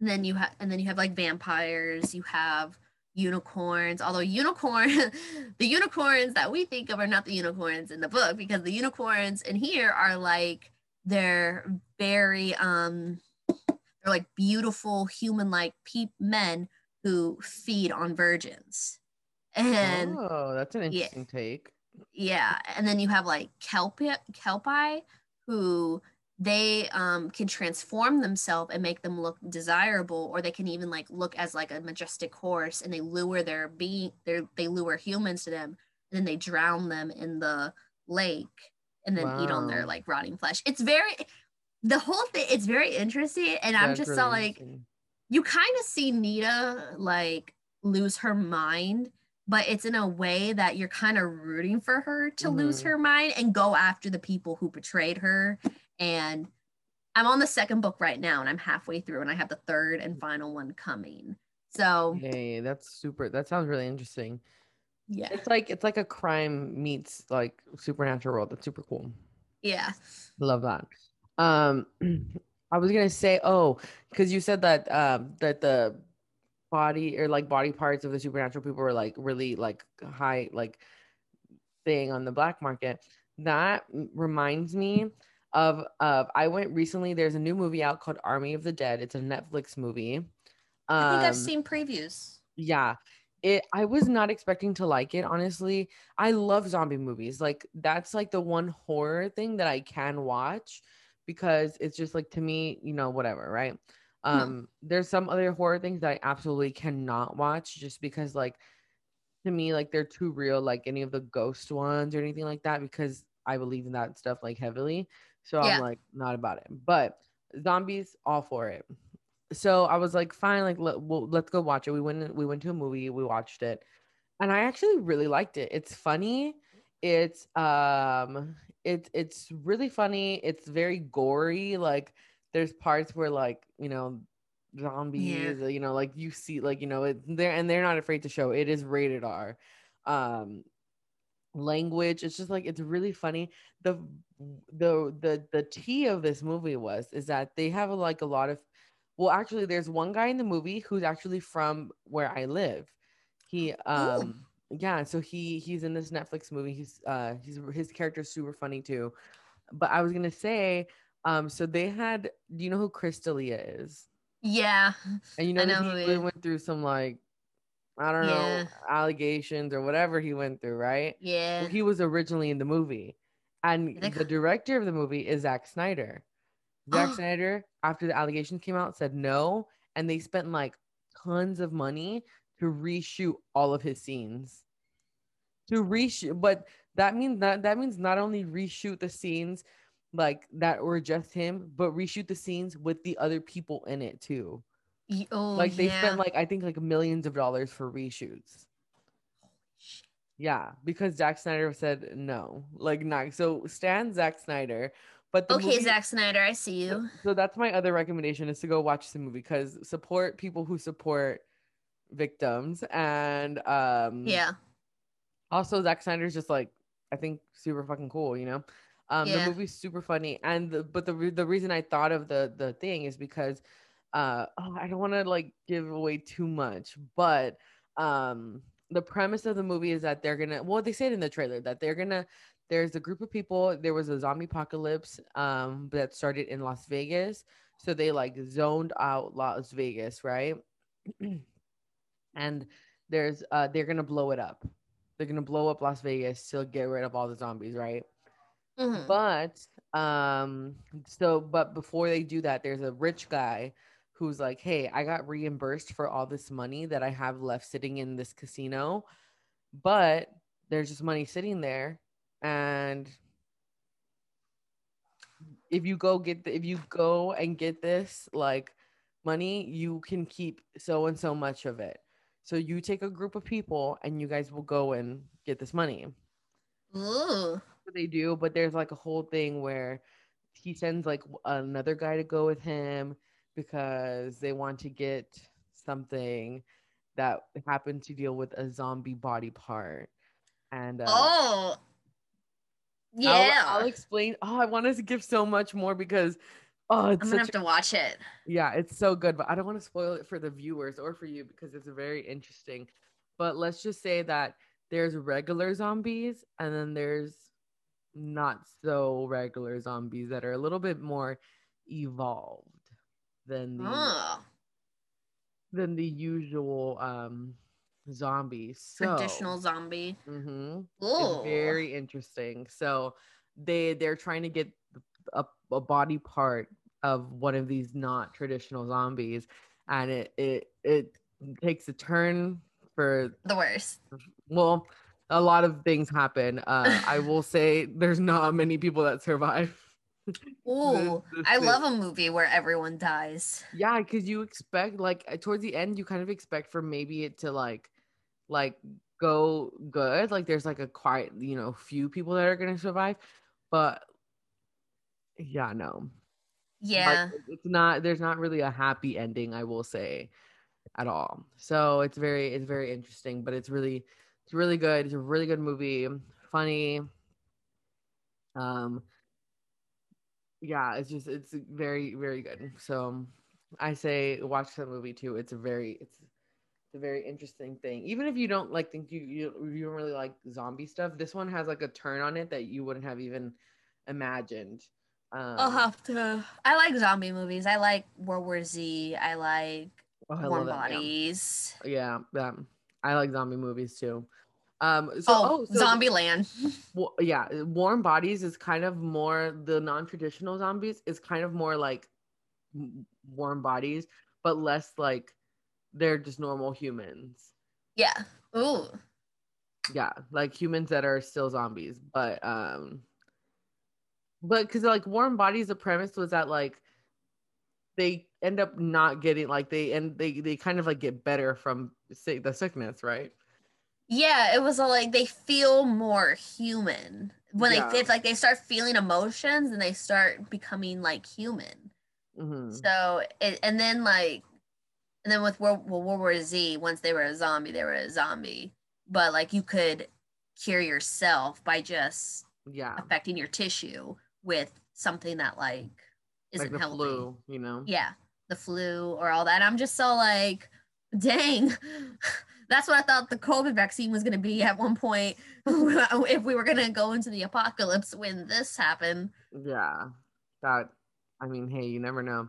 and then you have and then you have like vampires you have unicorns although unicorn the unicorns that we think of are not the unicorns in the book because the unicorns in here are like they're very um they're like beautiful human like pe- men who feed on virgins. And oh that's an interesting yeah, take. Yeah and then you have like kelpie kelpie who they um, can transform themselves and make them look desirable or they can even like look as like a majestic horse and they lure their being their they lure humans to them and then they drown them in the lake and then wow. eat on their like rotting flesh. It's very the whole thing it's very interesting and That's i'm just really so like you kind of see nita like lose her mind but it's in a way that you're kind of rooting for her to mm-hmm. lose her mind and go after the people who betrayed her and I'm on the second book right now and I'm halfway through and I have the third and final one coming. So Hey, that's super that sounds really interesting. Yeah. It's like it's like a crime meets like supernatural world. That's super cool. Yeah. Love that. Um I was gonna say, oh, because you said that um that the body or like body parts of the supernatural people were like really like high like thing on the black market. That reminds me of of I went recently. There's a new movie out called Army of the Dead. It's a Netflix movie. Um, I think I've um, seen previews. Yeah. It I was not expecting to like it, honestly. I love zombie movies. Like that's like the one horror thing that I can watch because it's just like to me, you know, whatever, right? Um hmm. there's some other horror things that I absolutely cannot watch just because like to me like they're too real like any of the ghost ones or anything like that because I believe in that stuff like heavily. So yeah. I'm like, not about it. But zombies, all for it. So I was like, fine, like let, well, let's go watch it. We went we went to a movie, we watched it, and I actually really liked it. It's funny. It's um it's it's really funny. It's very gory. Like there's parts where like, you know, zombies, yeah. you know, like you see like, you know, it, they're and they're not afraid to show it is rated R. Um language it's just like it's really funny the the the the tea of this movie was is that they have a, like a lot of well, actually, there's one guy in the movie who's actually from where I live. He um Ooh. Yeah, so he he's in this Netflix movie. He's uh he's his character's super funny too. But I was gonna say, um, so they had do you know who Chris D'Elia is? Yeah. And you know, know he went through some like I don't yeah. know, allegations or whatever he went through, right? Yeah. Well, he was originally in the movie. And the director of the movie is Zack Snyder. Zack Snyder, after the allegations came out, said no. And they spent like tons of money to reshoot all of his scenes. To reshoot, but that means that that means not only reshoot the scenes like that were just him, but reshoot the scenes with the other people in it too. Oh, like they yeah. spent like I think like millions of dollars for reshoots. Yeah, because Zack Snyder said no, like not so. Stan Zack Snyder, but okay, movie, Zack Snyder, I see you. So, so that's my other recommendation is to go watch the movie because support people who support victims and um yeah. Also, Zack Snyder's just like I think super fucking cool, you know. Um, yeah. The movie's super funny, and the, but the the reason I thought of the the thing is because uh oh, I don't want to like give away too much, but um the premise of the movie is that they're gonna well they said in the trailer that they're gonna there's a group of people there was a zombie apocalypse um that started in las vegas so they like zoned out las vegas right and there's uh they're gonna blow it up they're gonna blow up las vegas to get rid of all the zombies right mm-hmm. but um so but before they do that there's a rich guy who's like, Hey, I got reimbursed for all this money that I have left sitting in this casino, but there's just money sitting there. And if you go get the, if you go and get this like money, you can keep so and so much of it. So you take a group of people and you guys will go and get this money. Ooh. What they do, but there's like a whole thing where he sends like another guy to go with him because they want to get something that happened to deal with a zombie body part. And uh, oh, yeah, I'll, I'll explain. Oh, I wanted to give so much more because oh, I'm gonna have a, to watch it. Yeah, it's so good, but I don't want to spoil it for the viewers or for you because it's very interesting. But let's just say that there's regular zombies and then there's not so regular zombies that are a little bit more evolved than the oh. than the usual um zombies. So, Traditional zombie. Mm-hmm, very interesting. So they they're trying to get a, a body part of one of these not traditional zombies, and it it it takes a turn for the worst. Well, a lot of things happen. Uh, I will say there's not many people that survive. Oh, I love a movie where everyone dies. Yeah, because you expect like uh, towards the end, you kind of expect for maybe it to like, like go good. Like there's like a quiet, you know, few people that are gonna survive, but yeah, no. Yeah, like, it's not. There's not really a happy ending. I will say, at all. So it's very, it's very interesting, but it's really, it's really good. It's a really good movie. Funny. Um yeah, it's just it's very very good. So I say watch the movie too. It's a very it's it's a very interesting thing. Even if you don't like think you you, you don't really like zombie stuff, this one has like a turn on it that you wouldn't have even imagined. Um, I'll have to. I like zombie movies. I like World War Z. I like oh, Warm Bodies. Yeah. yeah, yeah. I like zombie movies too. Um, so, oh, oh so Zombieland. Well, yeah, Warm Bodies is kind of more the non-traditional zombies is kind of more like warm bodies, but less like they're just normal humans. Yeah. Ooh. Yeah, like humans that are still zombies, but um, but because like warm bodies, the premise was that like they end up not getting like they and they they kind of like get better from say the sickness, right? Yeah, it was a, like they feel more human when yeah. they if like they start feeling emotions and they start becoming like human. Mm-hmm. So it, and then like and then with World, World War Z, once they were a zombie, they were a zombie. But like you could cure yourself by just yeah affecting your tissue with something that like isn't like healthy. Flu, you know. Yeah, the flu or all that. I'm just so like, dang. That's what I thought the COVID vaccine was going to be at one point if we were going to go into the apocalypse when this happened. Yeah. That I mean, hey, you never know.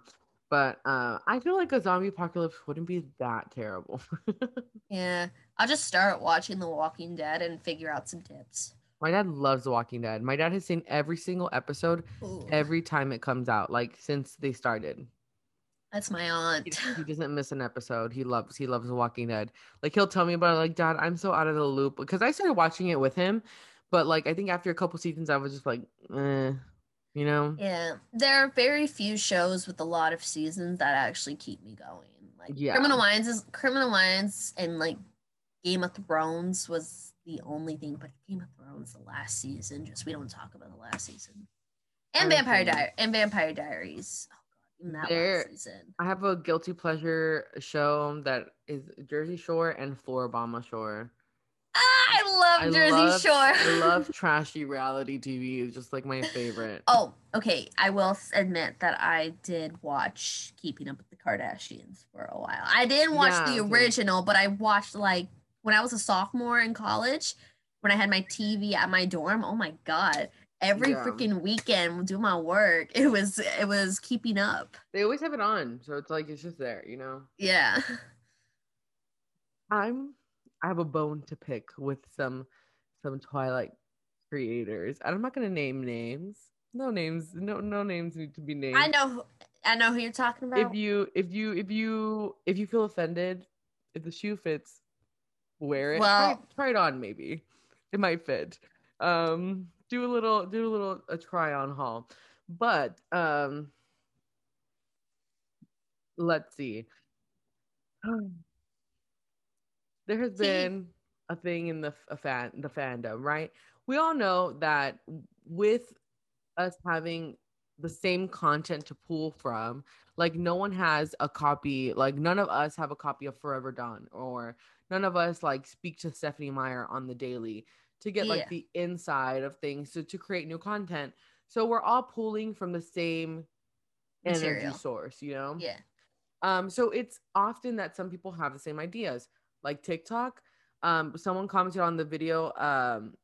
But uh, I feel like a zombie apocalypse wouldn't be that terrible. yeah. I'll just start watching The Walking Dead and figure out some tips. My dad loves The Walking Dead. My dad has seen every single episode Ooh. every time it comes out, like since they started. That's my aunt. He, he, doesn't miss an episode. He loves he loves The Walking Dead. Like he'll tell me about it, like, Dad, I'm so out of the loop because I started watching it with him, but like I think after a couple seasons, I was just like, eh, you know yeah there are very few shows with a lot of seasons that actually keep me going like yeah. criminal minds is criminal minds and like game of thrones was the only thing but game of thrones the last season just we don't talk about the last season and vampire diary and vampire diaries oh god that there, season i have a guilty pleasure show that is jersey shore and Floribama Shore ah, I love Jersey love, Shore. I love trashy reality TV. It's just like my favorite. Oh, okay. I will admit that I did watch Keeping Up with the Kardashians for a while. I didn't watch yeah, the original, but I watched like when I was a sophomore in college, when I had my TV at my dorm. Oh my god. Every yeah. freaking weekend do my work. It was it was keeping up. They always have it on. So it's like it's just there, you know? Yeah. I'm I have a bone to pick with some some Twilight creators. and I'm not gonna name names. No names. No no names need to be named. I know. I know who you're talking about. If you if you if you if you feel offended, if the shoe fits, wear it. Well, try, try it on. Maybe it might fit. Um, do a little do a little a try on haul. But um, let's see there has been a thing in the a fan the fandom, right? We all know that with us having the same content to pull from, like no one has a copy, like none of us have a copy of Forever Dawn, or none of us like speak to Stephenie Meyer on the daily to get like the inside of things to, to create new content. So we're all pulling from the same Material. energy source, you know? Yeah. Um, so it's often that some people have the same ideas like TikTok. Um, someone commented on the video. Um,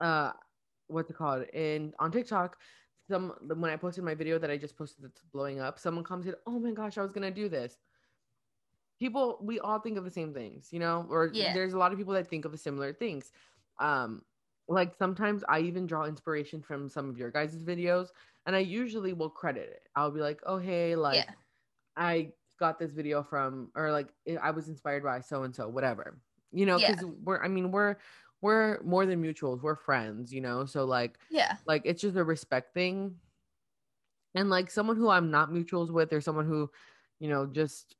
uh, what's it called? And on TikTok, some when I posted my video that I just posted that's blowing up, someone commented, "Oh my gosh, I was gonna do this." People, we all think of the same things, you know, or yeah. there's a lot of people that think of the similar things. Um, like sometimes I even draw inspiration from some of your guys' videos, and I usually will credit it. I'll be like, "Oh hey, like." Yeah. I got this video from or like I was inspired by so and so, whatever. You know, because yeah. we're I mean, we're we're more than mutuals, we're friends, you know. So like yeah, like it's just a respect thing. And like someone who I'm not mutuals with or someone who, you know, just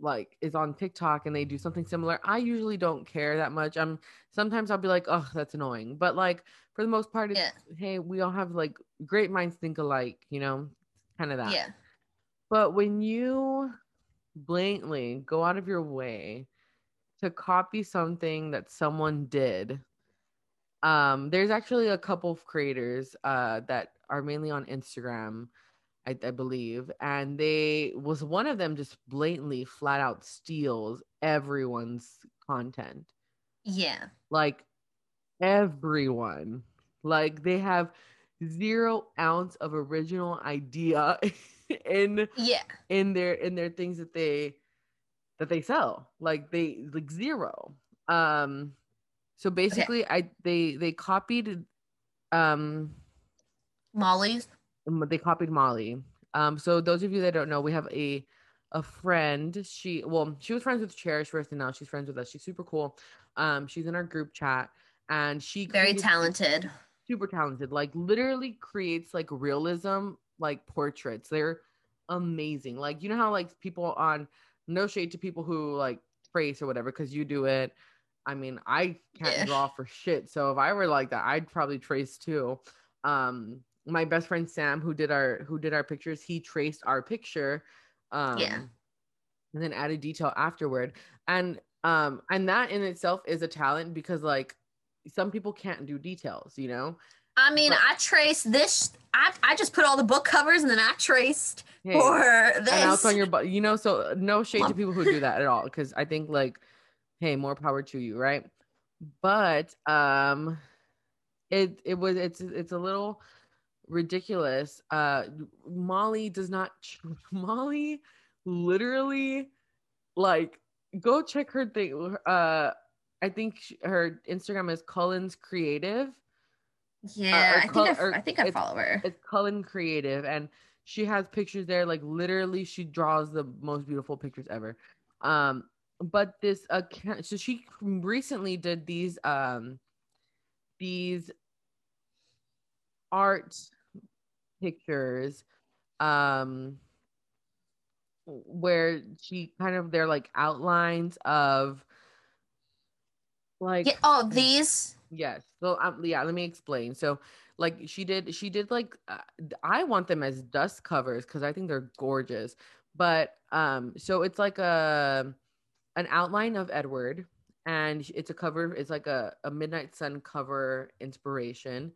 like is on TikTok and they do something similar, I usually don't care that much. I'm sometimes I'll be like, oh, that's annoying. But like for the most part, it's yeah. hey, we all have like great minds think alike, you know, kind of that. Yeah. But when you blatantly go out of your way to copy something that someone did, um, there's actually a couple of creators uh, that are mainly on Instagram, I, I believe, and they was one of them just blatantly flat out steals everyone's content. Yeah. Like everyone. Like they have zero ounce of original idea in yeah in their in their things that they that they sell like they like zero um so basically okay. i they they copied um molly's they copied molly um so those of you that don't know we have a a friend she well she was friends with cherish first and now she's friends with us she's super cool um she's in our group chat and she very talented super talented like literally creates like realism like portraits. They're amazing. Like you know how like people on no shade to people who like trace or whatever because you do it. I mean, I can't yeah. draw for shit. So if I were like that, I'd probably trace too. Um my best friend Sam who did our who did our pictures, he traced our picture. Um yeah. and then added detail afterward. And um and that in itself is a talent because like some people can't do details, you know? I mean, but, I traced this. I I just put all the book covers and then I traced hey, for this. And on your, you know, so no shade to people who do that at all, because I think like, hey, more power to you, right? But um, it it was it's it's a little ridiculous. Uh, Molly does not. Molly literally like go check her thing. Uh, I think she, her Instagram is Cullen's Creative. Yeah, uh, I, Cull- think I, I think I follow her. It's Cullen Creative, and she has pictures there. Like literally, she draws the most beautiful pictures ever. Um, but this account, so she recently did these um these art pictures um where she kind of they're like outlines of like yeah, oh these? Yes so um, yeah let me explain. So like she did she did like uh, i want them as dust covers because i think they're gorgeous but um so it's like a an outline of edward and it's a cover it's like a, a midnight sun cover inspiration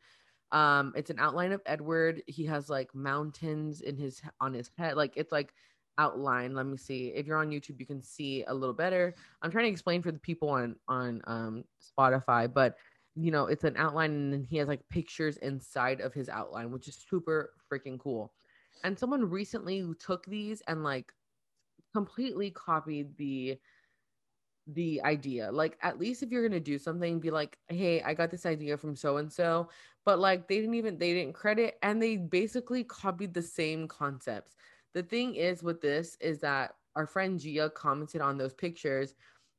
um it's an outline of edward. He has like mountains in his on his head like it's like outline. Let me see. If you're on youtube you can see a little better. I'm trying to explain for the people on on um spotify but you know it's an outline and then he has like pictures inside of his outline which is super freaking cool. And someone recently took these and like completely copied the the idea. Like at least if you're gonna do something be like hey i got this idea from so and so but like they didn't even they didn't credit and they basically copied the same concepts the thing is with this is that our friend Gia commented on those pictures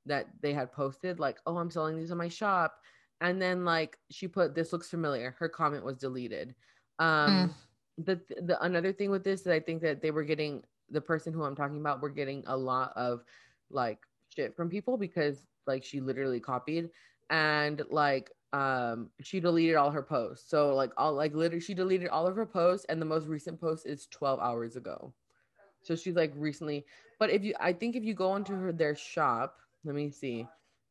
that they had posted, like, oh, I'm selling these in my shop. And then like she put this looks familiar. Her comment was deleted. Um mm. the the another thing with this is I think that they were getting the person who I'm talking about were getting a lot of like shit from people because like she literally copied and like um she deleted all her posts. So like all like literally she deleted all of her posts and the most recent post is 12 hours ago. So she's like recently, but if you, I think if you go into her their shop, let me see,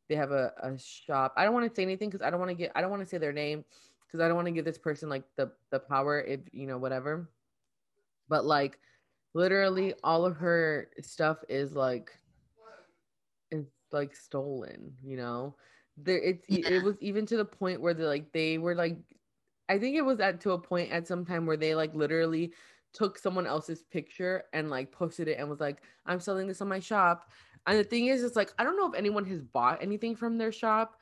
they have a, a shop. I don't want to say anything because I don't want to get, I don't want to say their name because I don't want to give this person like the the power if you know whatever. But like, literally, all of her stuff is like, it's like stolen. You know, there it's yeah. it was even to the point where they like they were like I think it was at to a point at some time where they like literally took someone else's picture and like posted it and was like, I'm selling this on my shop. And the thing is, it's like, I don't know if anyone has bought anything from their shop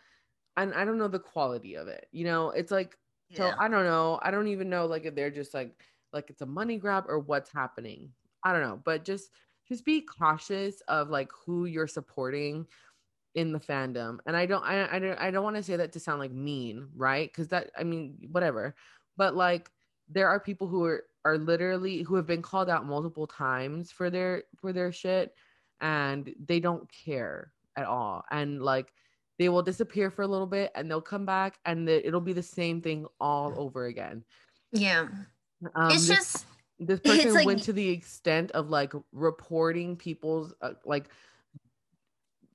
and I don't know the quality of it. You know, it's like, yeah. so I don't know. I don't even know like if they're just like, like it's a money grab or what's happening. I don't know, but just, just be cautious of like who you're supporting in the fandom. And I don't, I, I don't, I don't want to say that to sound like mean, right? Cause that, I mean, whatever, but like, there are people who are are literally who have been called out multiple times for their for their shit and they don't care at all and like they will disappear for a little bit and they'll come back and the, it'll be the same thing all over again yeah um, it's this, just this person like, went to the extent of like reporting people's uh, like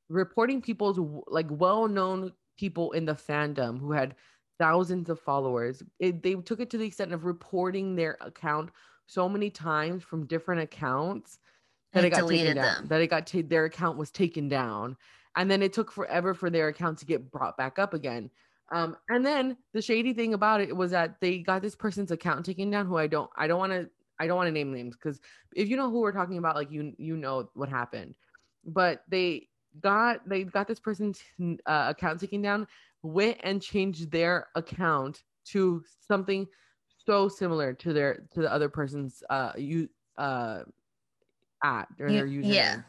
reporting people's like well-known people in the fandom who had thousands of followers. It, they took it to the extent of reporting their account so many times from different accounts that it, it got taken down. Them. That it got their account was taken down, and then it took forever for their account to get brought back up again. Um, and then the shady thing about it was that they got this person's account taken down. Who I don't, I don't want to, I don't want to name names because if you know who we're talking about, like you, you know what happened. But they got they got this person's uh, account taken down went and changed their account to something so similar to their to the other person's uh you uh at or their username. Yeah.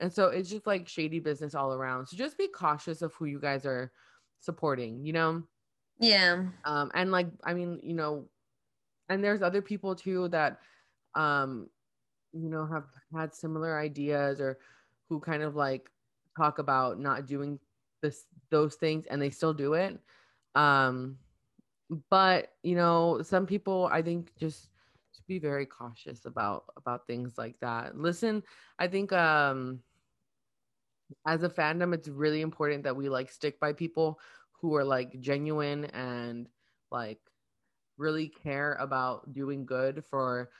And so it's just like shady business all around. So just be cautious of who you guys are supporting, you know? Yeah. Um and like I mean, you know, and there's other people too that um you know have had similar ideas or who kind of like talk about not doing this those things and they still do it. Um but you know some people i think just to be very cautious about about things like that. Listen i think um as a fandom it's really important that we like stick by people who are like genuine and like really care about doing good for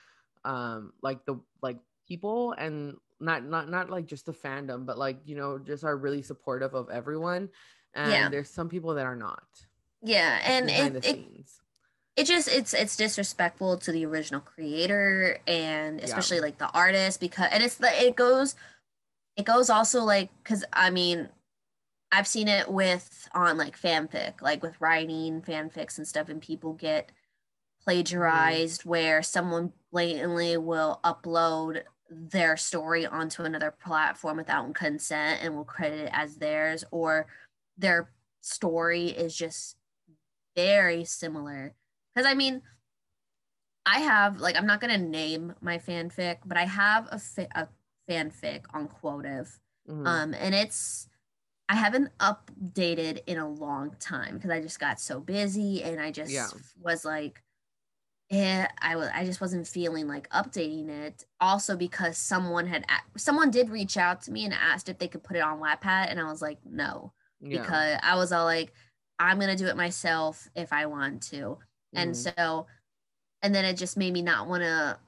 um like the like people and not not not like just the fandom but like you know just are really supportive of everyone and yeah. there's some people that are not yeah and it, it, it just it's it's disrespectful to the original creator and especially yeah. like the artist because and it's the it goes it goes also like because i mean i've seen it with on like fanfic like with writing fanfics and stuff and people get mm-hmm. plagiarized mm-hmm. where someone blatantly will upload their story onto another platform without consent and will credit it as theirs or their story is just very similar because i mean i have like i'm not going to name my fanfic but i have a, a fanfic on Quotev mm-hmm. um and it's i haven't updated in a long time because i just got so busy and i just yeah. was like it, I was I just wasn't feeling like updating it. Also because someone had someone did reach out to me and asked if they could put it on Wattpad, and I was like, no, yeah. because I was all like, I'm gonna do it myself if I want to, mm and mm-hmm. so, and then it just made me not want to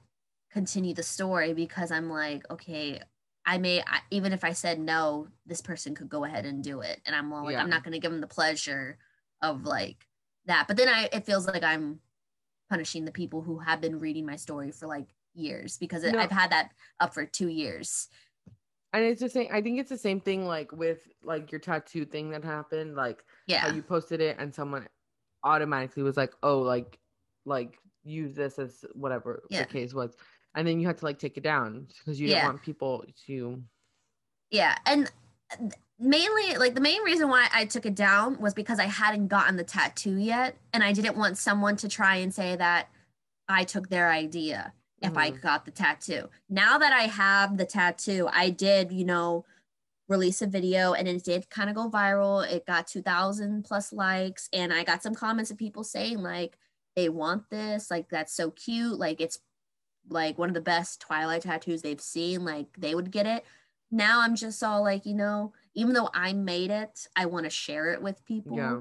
continue the story because I'm like, okay, I may I, even if I said no, this person could go ahead and do it, and I'm like, yeah. I'm not gonna give them the pleasure of like that. But then I it feels like I'm punishing the people who have been reading my story for like years because no. I've had that up for two years. And it's the same. I think it's the same thing like with like your tattoo thing that happened. Like yeah, how you posted it and someone automatically was like, oh, like like use this as whatever yeah. the case was, and then you had to like take it down because you didn't want people to. Yeah, and mainly like the main reason why I took it down was because I hadn't gotten the tattoo yet and I didn't want someone to try and say that I took their idea if mm-hmm. I got the tattoo. Now that I have the tattoo, I did, you know, release a video and it did kind of go viral. It got 2000 plus likes and I got some comments of people saying like they want this, like that's so cute, like it's like one of the best Twilight tattoos they've seen, like they would get it. Now I'm just all like, you know, even though I made it, I want to share it with people. Yeah.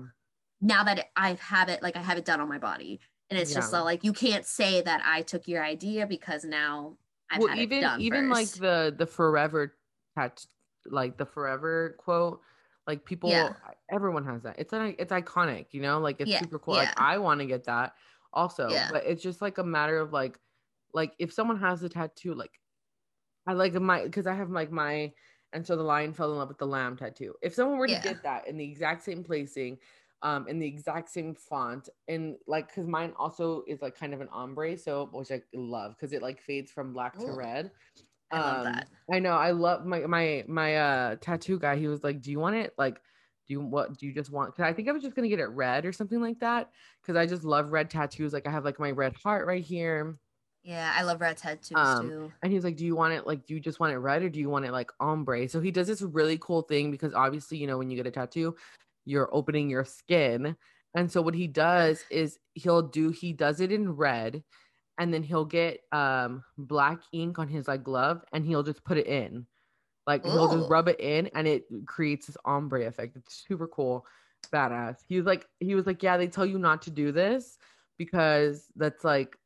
Now that I have it, like I have it done on my body, and it's yeah. just like you can't say that I took your idea because now I've well, had even it done even first. like the the forever touch, like the forever quote. Like people, yeah. everyone has that. It's an, it's iconic, you know. Like it's yeah. super cool. Like I want to get that also, but it's just like a matter of like, like if someone has a tattoo, like I like my because I have like my and so the lion fell in love with the lamb tattoo. If someone were to yeah. get that in the exact same placing, um, in the exact same font, and like because mine also is like kind of an ombre, so which I love because it like fades from black Ooh. to red. I um, love that. I know. I love my my my uh tattoo guy. He was like, "Do you want it like?" Do you what do you just want because I think I was just gonna get it red or something like that because I just love red tattoos. Like I have like my red heart right here. Yeah, I love red tattoos um, too. And he's like, "Do you want it like? Do you just want it red, or do you want it like ombre?" So he does this really cool thing because obviously, you know, when you get a tattoo, you're opening your skin, and so what he does is he'll do he does it in red, and then he'll get um black ink on his like glove, and he'll just put it in, like Ooh. he'll just rub it in, and it creates this ombre effect. It's super cool, badass. He was like, he was like, "Yeah, they tell you not to do this." because that's like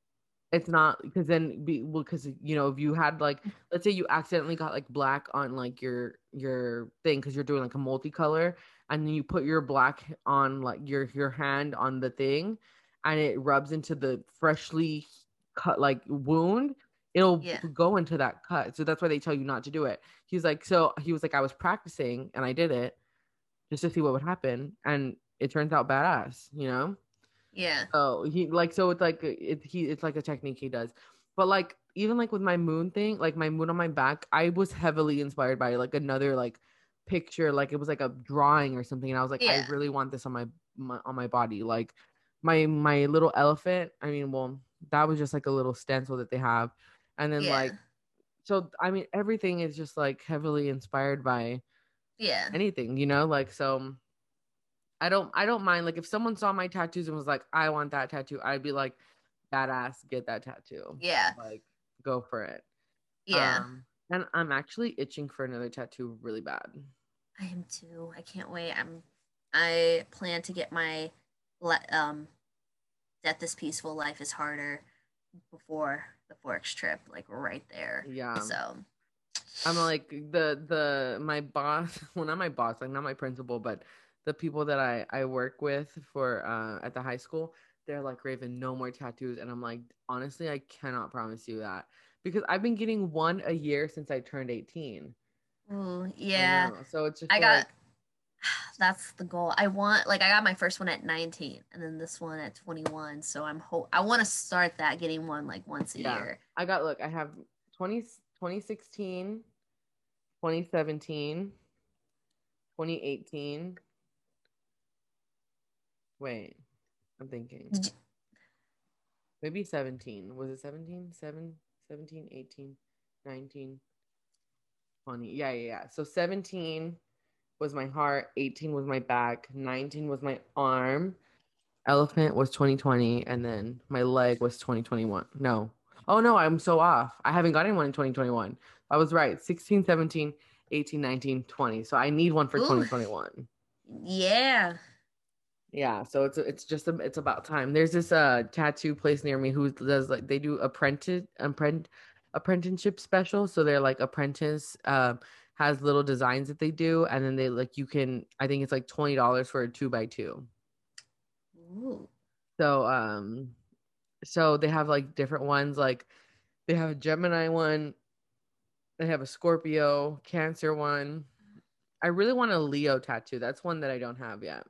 it's not because then be well because you know if you had like let's say you accidentally got like black on like your your thing because you're doing like a multicolor and then you put your black on like your your hand on the thing and it rubs into the freshly cut like wound it'll yeah. go into that cut. So that's why they tell you not to do it. He's like so he was like i was practicing and i did it just to see what would happen and it turns out badass you know yeah. Oh, he like so it's like it, he it's like a technique he does. But like even like with my moon thing, like my moon on my back, I was heavily inspired by like another like picture, like it was like a drawing or something, and I was like, yeah. I really want this on my, my on my body. Like my my little elephant. I mean, well, that was just like a little stencil that they have, and then yeah. like, so I mean, everything is just like heavily inspired by yeah anything, you know, like so I don't I don't mind like if someone saw my tattoos and was like I want that tattoo I'd be like badass get that tattoo. Yeah. Like go for it. Yeah. Um, and I'm actually itching for another tattoo really bad. I am too. I can't wait. I'm I plan to get my um Death is Peaceful, Life is Harder before the Forks trip, like right there. Yeah. So. I'm like the the my boss, well not my boss, like not my principal, but the people that I I work with for uh at the high school, they're like Raven, no more tattoos, and I'm like honestly, I cannot promise you that because I've been getting one a year since I turned 18. Ooh, yeah. So it's just I like, got that's the goal. I want like I got my first one at 19 and then this one at 21. So I'm hope I want to start that getting one like once a Yeah. year. I got look, I have 20 2016, 2017, 2018. Wait, I'm thinking. Maybe 17. Was it 17? 7, 17, 18, 19, 20. Yeah, yeah, yeah. So 17 was my heart, 18 was my back, 19 was my arm, elephant was 2020, and then my leg was 2021. No. Oh no, I'm so off. I haven't gotten one in 2021. I was right. 16, 17, 18, 19, 20. So I need one for Ooh. 2021. Yeah. Yeah, so it's it's just a, it's about time. There's this uh tattoo place near me who does like they do apprentice apprentice apprenticeship special. So they're like apprentice um has little designs that they do, and then they like you can I think it's like twenty dollars for a two by two. Ooh. So um so they have like different ones like they have a Gemini one, they have a Scorpio, Cancer one. I really want a Leo tattoo. That's one that I don't have yet.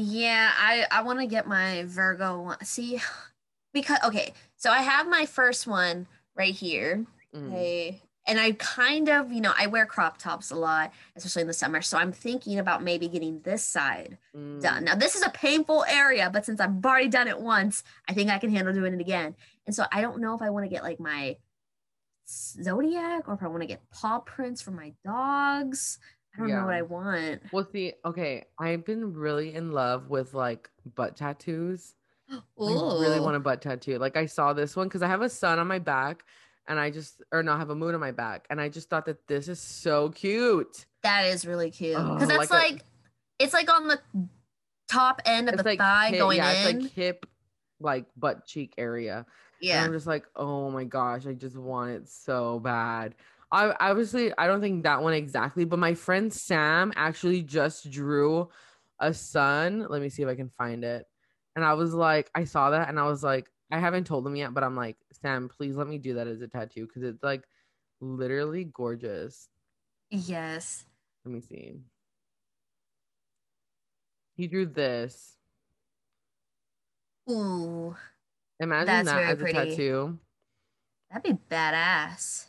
Yeah, I I want to get my Virgo one. See, because okay, so I have my first one right here. Mm. I, and I kind of, you know, I wear crop tops a lot, especially in the summer. So I'm thinking about maybe getting this side Mm. done. Now, this is a painful area, but since I've already done it once, I think I can handle doing it again. And so I don't know if I want to get like my zodiac or if I want to get paw prints for my dogs. I don't know what I want. Well, see, okay, I've been really in love with like butt tattoos. I really want a butt tattoo. Like I saw this one because I have a sun on my back, and I just or no, I have a moon on my back, and I just thought that this is so cute. That is really cute Oh, because that's like a- it's like on the top end of the like thigh hip- going yeah, in. it's like hip, like butt cheek area. And yeah, I'm just like, oh my gosh, I just want it so bad. I obviously I don't think that one exactly, but my friend Sam actually just drew a sun. Let me see if I can find it. And I was like, I saw that and I was like, I haven't told him yet, but I'm like, Sam, please let me do that as a tattoo because it's like literally gorgeous. yes. Let me see. He drew this. Ooh, Imagine that as a pretty. tattoo. that'd be badass.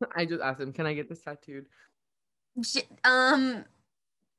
I just asked him, can I get this tattooed? Um,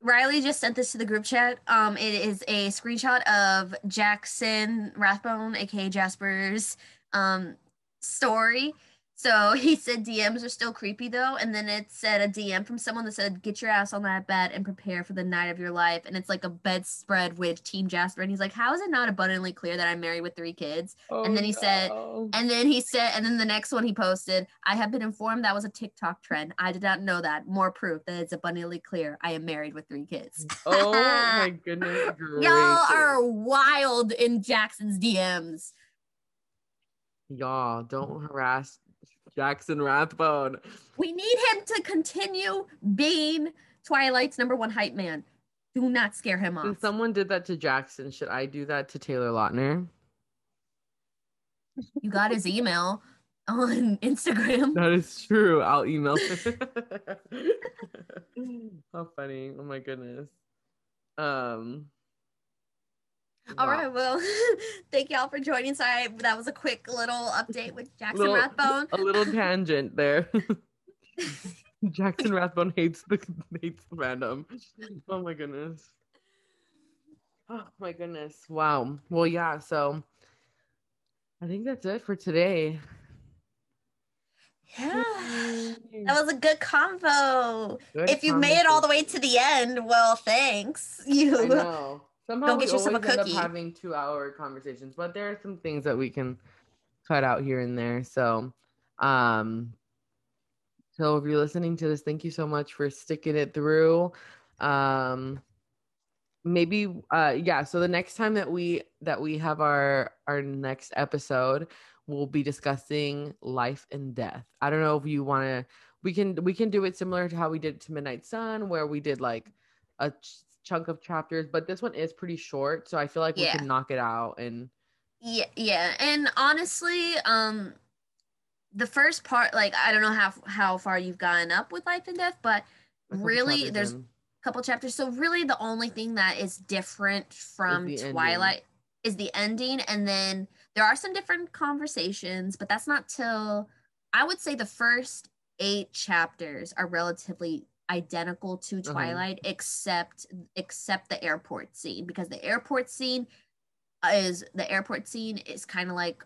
Riley just sent this to the group chat. Um, it is a screenshot of Jackson Rathbone, aka Jasper's, um, story. So he said DMs are still creepy though, and then it said a DM from someone that said, "Get your ass on that bed and prepare for the night of your life." And it's like a bedspread with Team Jasper, and he's like, "How is it not abundantly clear that I'm married with three kids?" And then he said- oh, And then he said, and then the next one he posted, I have been informed that was a TikTok trend. I did not know that. More proof that it's abundantly clear I am married with three kids. Mm. Oh my goodness. Y'all are wild in Jackson's DMs. Y'all don't harass Jackson Rathbone. We need him to continue being Twilight's number one hype man. Do not scare him off. Since someone did that to Jackson, should I do that to Taylor Lautner? You got his email on Instagram. That is true. I'll email. How funny. Oh my goodness. Um All wow. right, well, thank y'all for joining. Sorry, that was a quick little update with Jackson Little- Rathbone. A little tangent there. Jackson Rathbone hates the hates the fandom. Oh my goodness. Oh my goodness. Wow. Well, yeah, so I think that's it for today. Yeah. That was a good convo. Good if you made it all the way to the end, well, thanks. I You know. Somehow Go we get yourself a always end up having two hour conversations, but there are some things that we can cut out here and there. So, um, So if you're listening to this, thank you so much for sticking it through. Um maybe uh yeah, so the next time that we that we have our our next episode, we'll be discussing life and death. I don't know if you want to we can we can do it similar to how we did to Midnight Sun where we did like a chunk of chapters, but this one is pretty short, so I feel like yeah. we can knock it out and yeah, yeah. And honestly, um the first part like I don't know how how far you've gotten up with life and death, but really there's in. a couple chapters. So really the only thing that is different from Twilight ending. is the ending and then there are some different conversations, but that's not till I would say the first 8 chapters are relatively identical to uh-huh. Twilight uh-huh. except except the airport scene because the airport scene is the airport scene is kind of like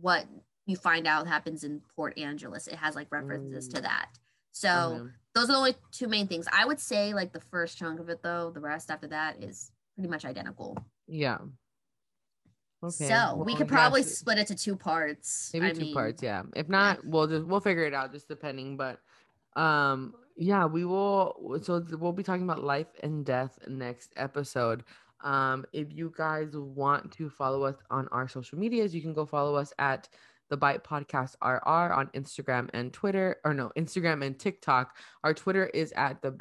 what you find out happens in Port Angeles. It has like references mm. to that. So uh-huh. those are the only two main things. I would say like the first chunk of it though, the rest after that is pretty much identical. Yeah. Okay. So well, we could probably split it to two parts. Maybe I two mean, parts, yeah. If not, yeah. we'll just we'll figure it out just depending. But um yeah, we will so we'll be talking about life and death next episode. Um, if you guys want to follow us on our social medias, you can go follow us at the Bite Podcast RR on Instagram and Twitter, or no, Instagram and TikTok. Our Twitter is at the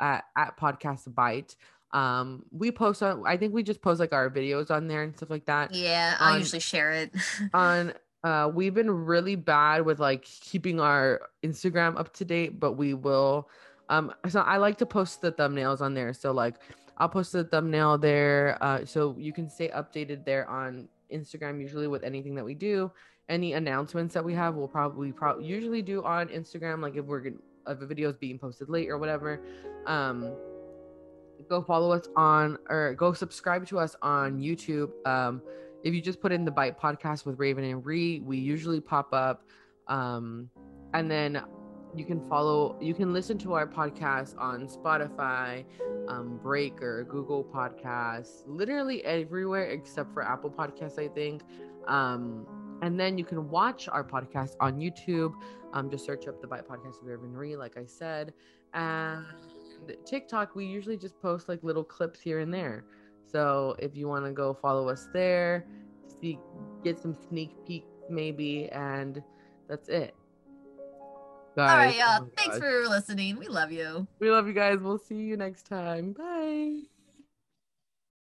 at, at Podcast Bite. Um, we post on. I think we just post like our videos on there and stuff like that. Yeah, I usually share it on. Uh, we've been really bad with like keeping our Instagram up to date, but we will. Um, so I like to post the thumbnails on there. So like, I'll post the thumbnail there, uh, so you can stay updated there on Instagram. Usually with anything that we do any announcements that we have we'll probably probably usually do on instagram like if we're gonna if a video is being posted late or whatever um go follow us on or go subscribe to us on youtube um if you just put in the bite podcast with raven and Rhe, we usually pop up um and then you can follow you can listen to our podcast on spotify um breaker google podcasts literally everywhere except for apple podcasts i think um and then you can watch our podcast on YouTube. Um, just search up the Bite Podcast with Raven Marie, like I said. And TikTok, we usually just post like little clips here and there. So if you want to go follow us there, see, get some sneak peeks maybe, and that's it. Guys, All right, oh y'all. Oh Thanks for listening. We love you. We love you guys. We'll see you next time. Bye.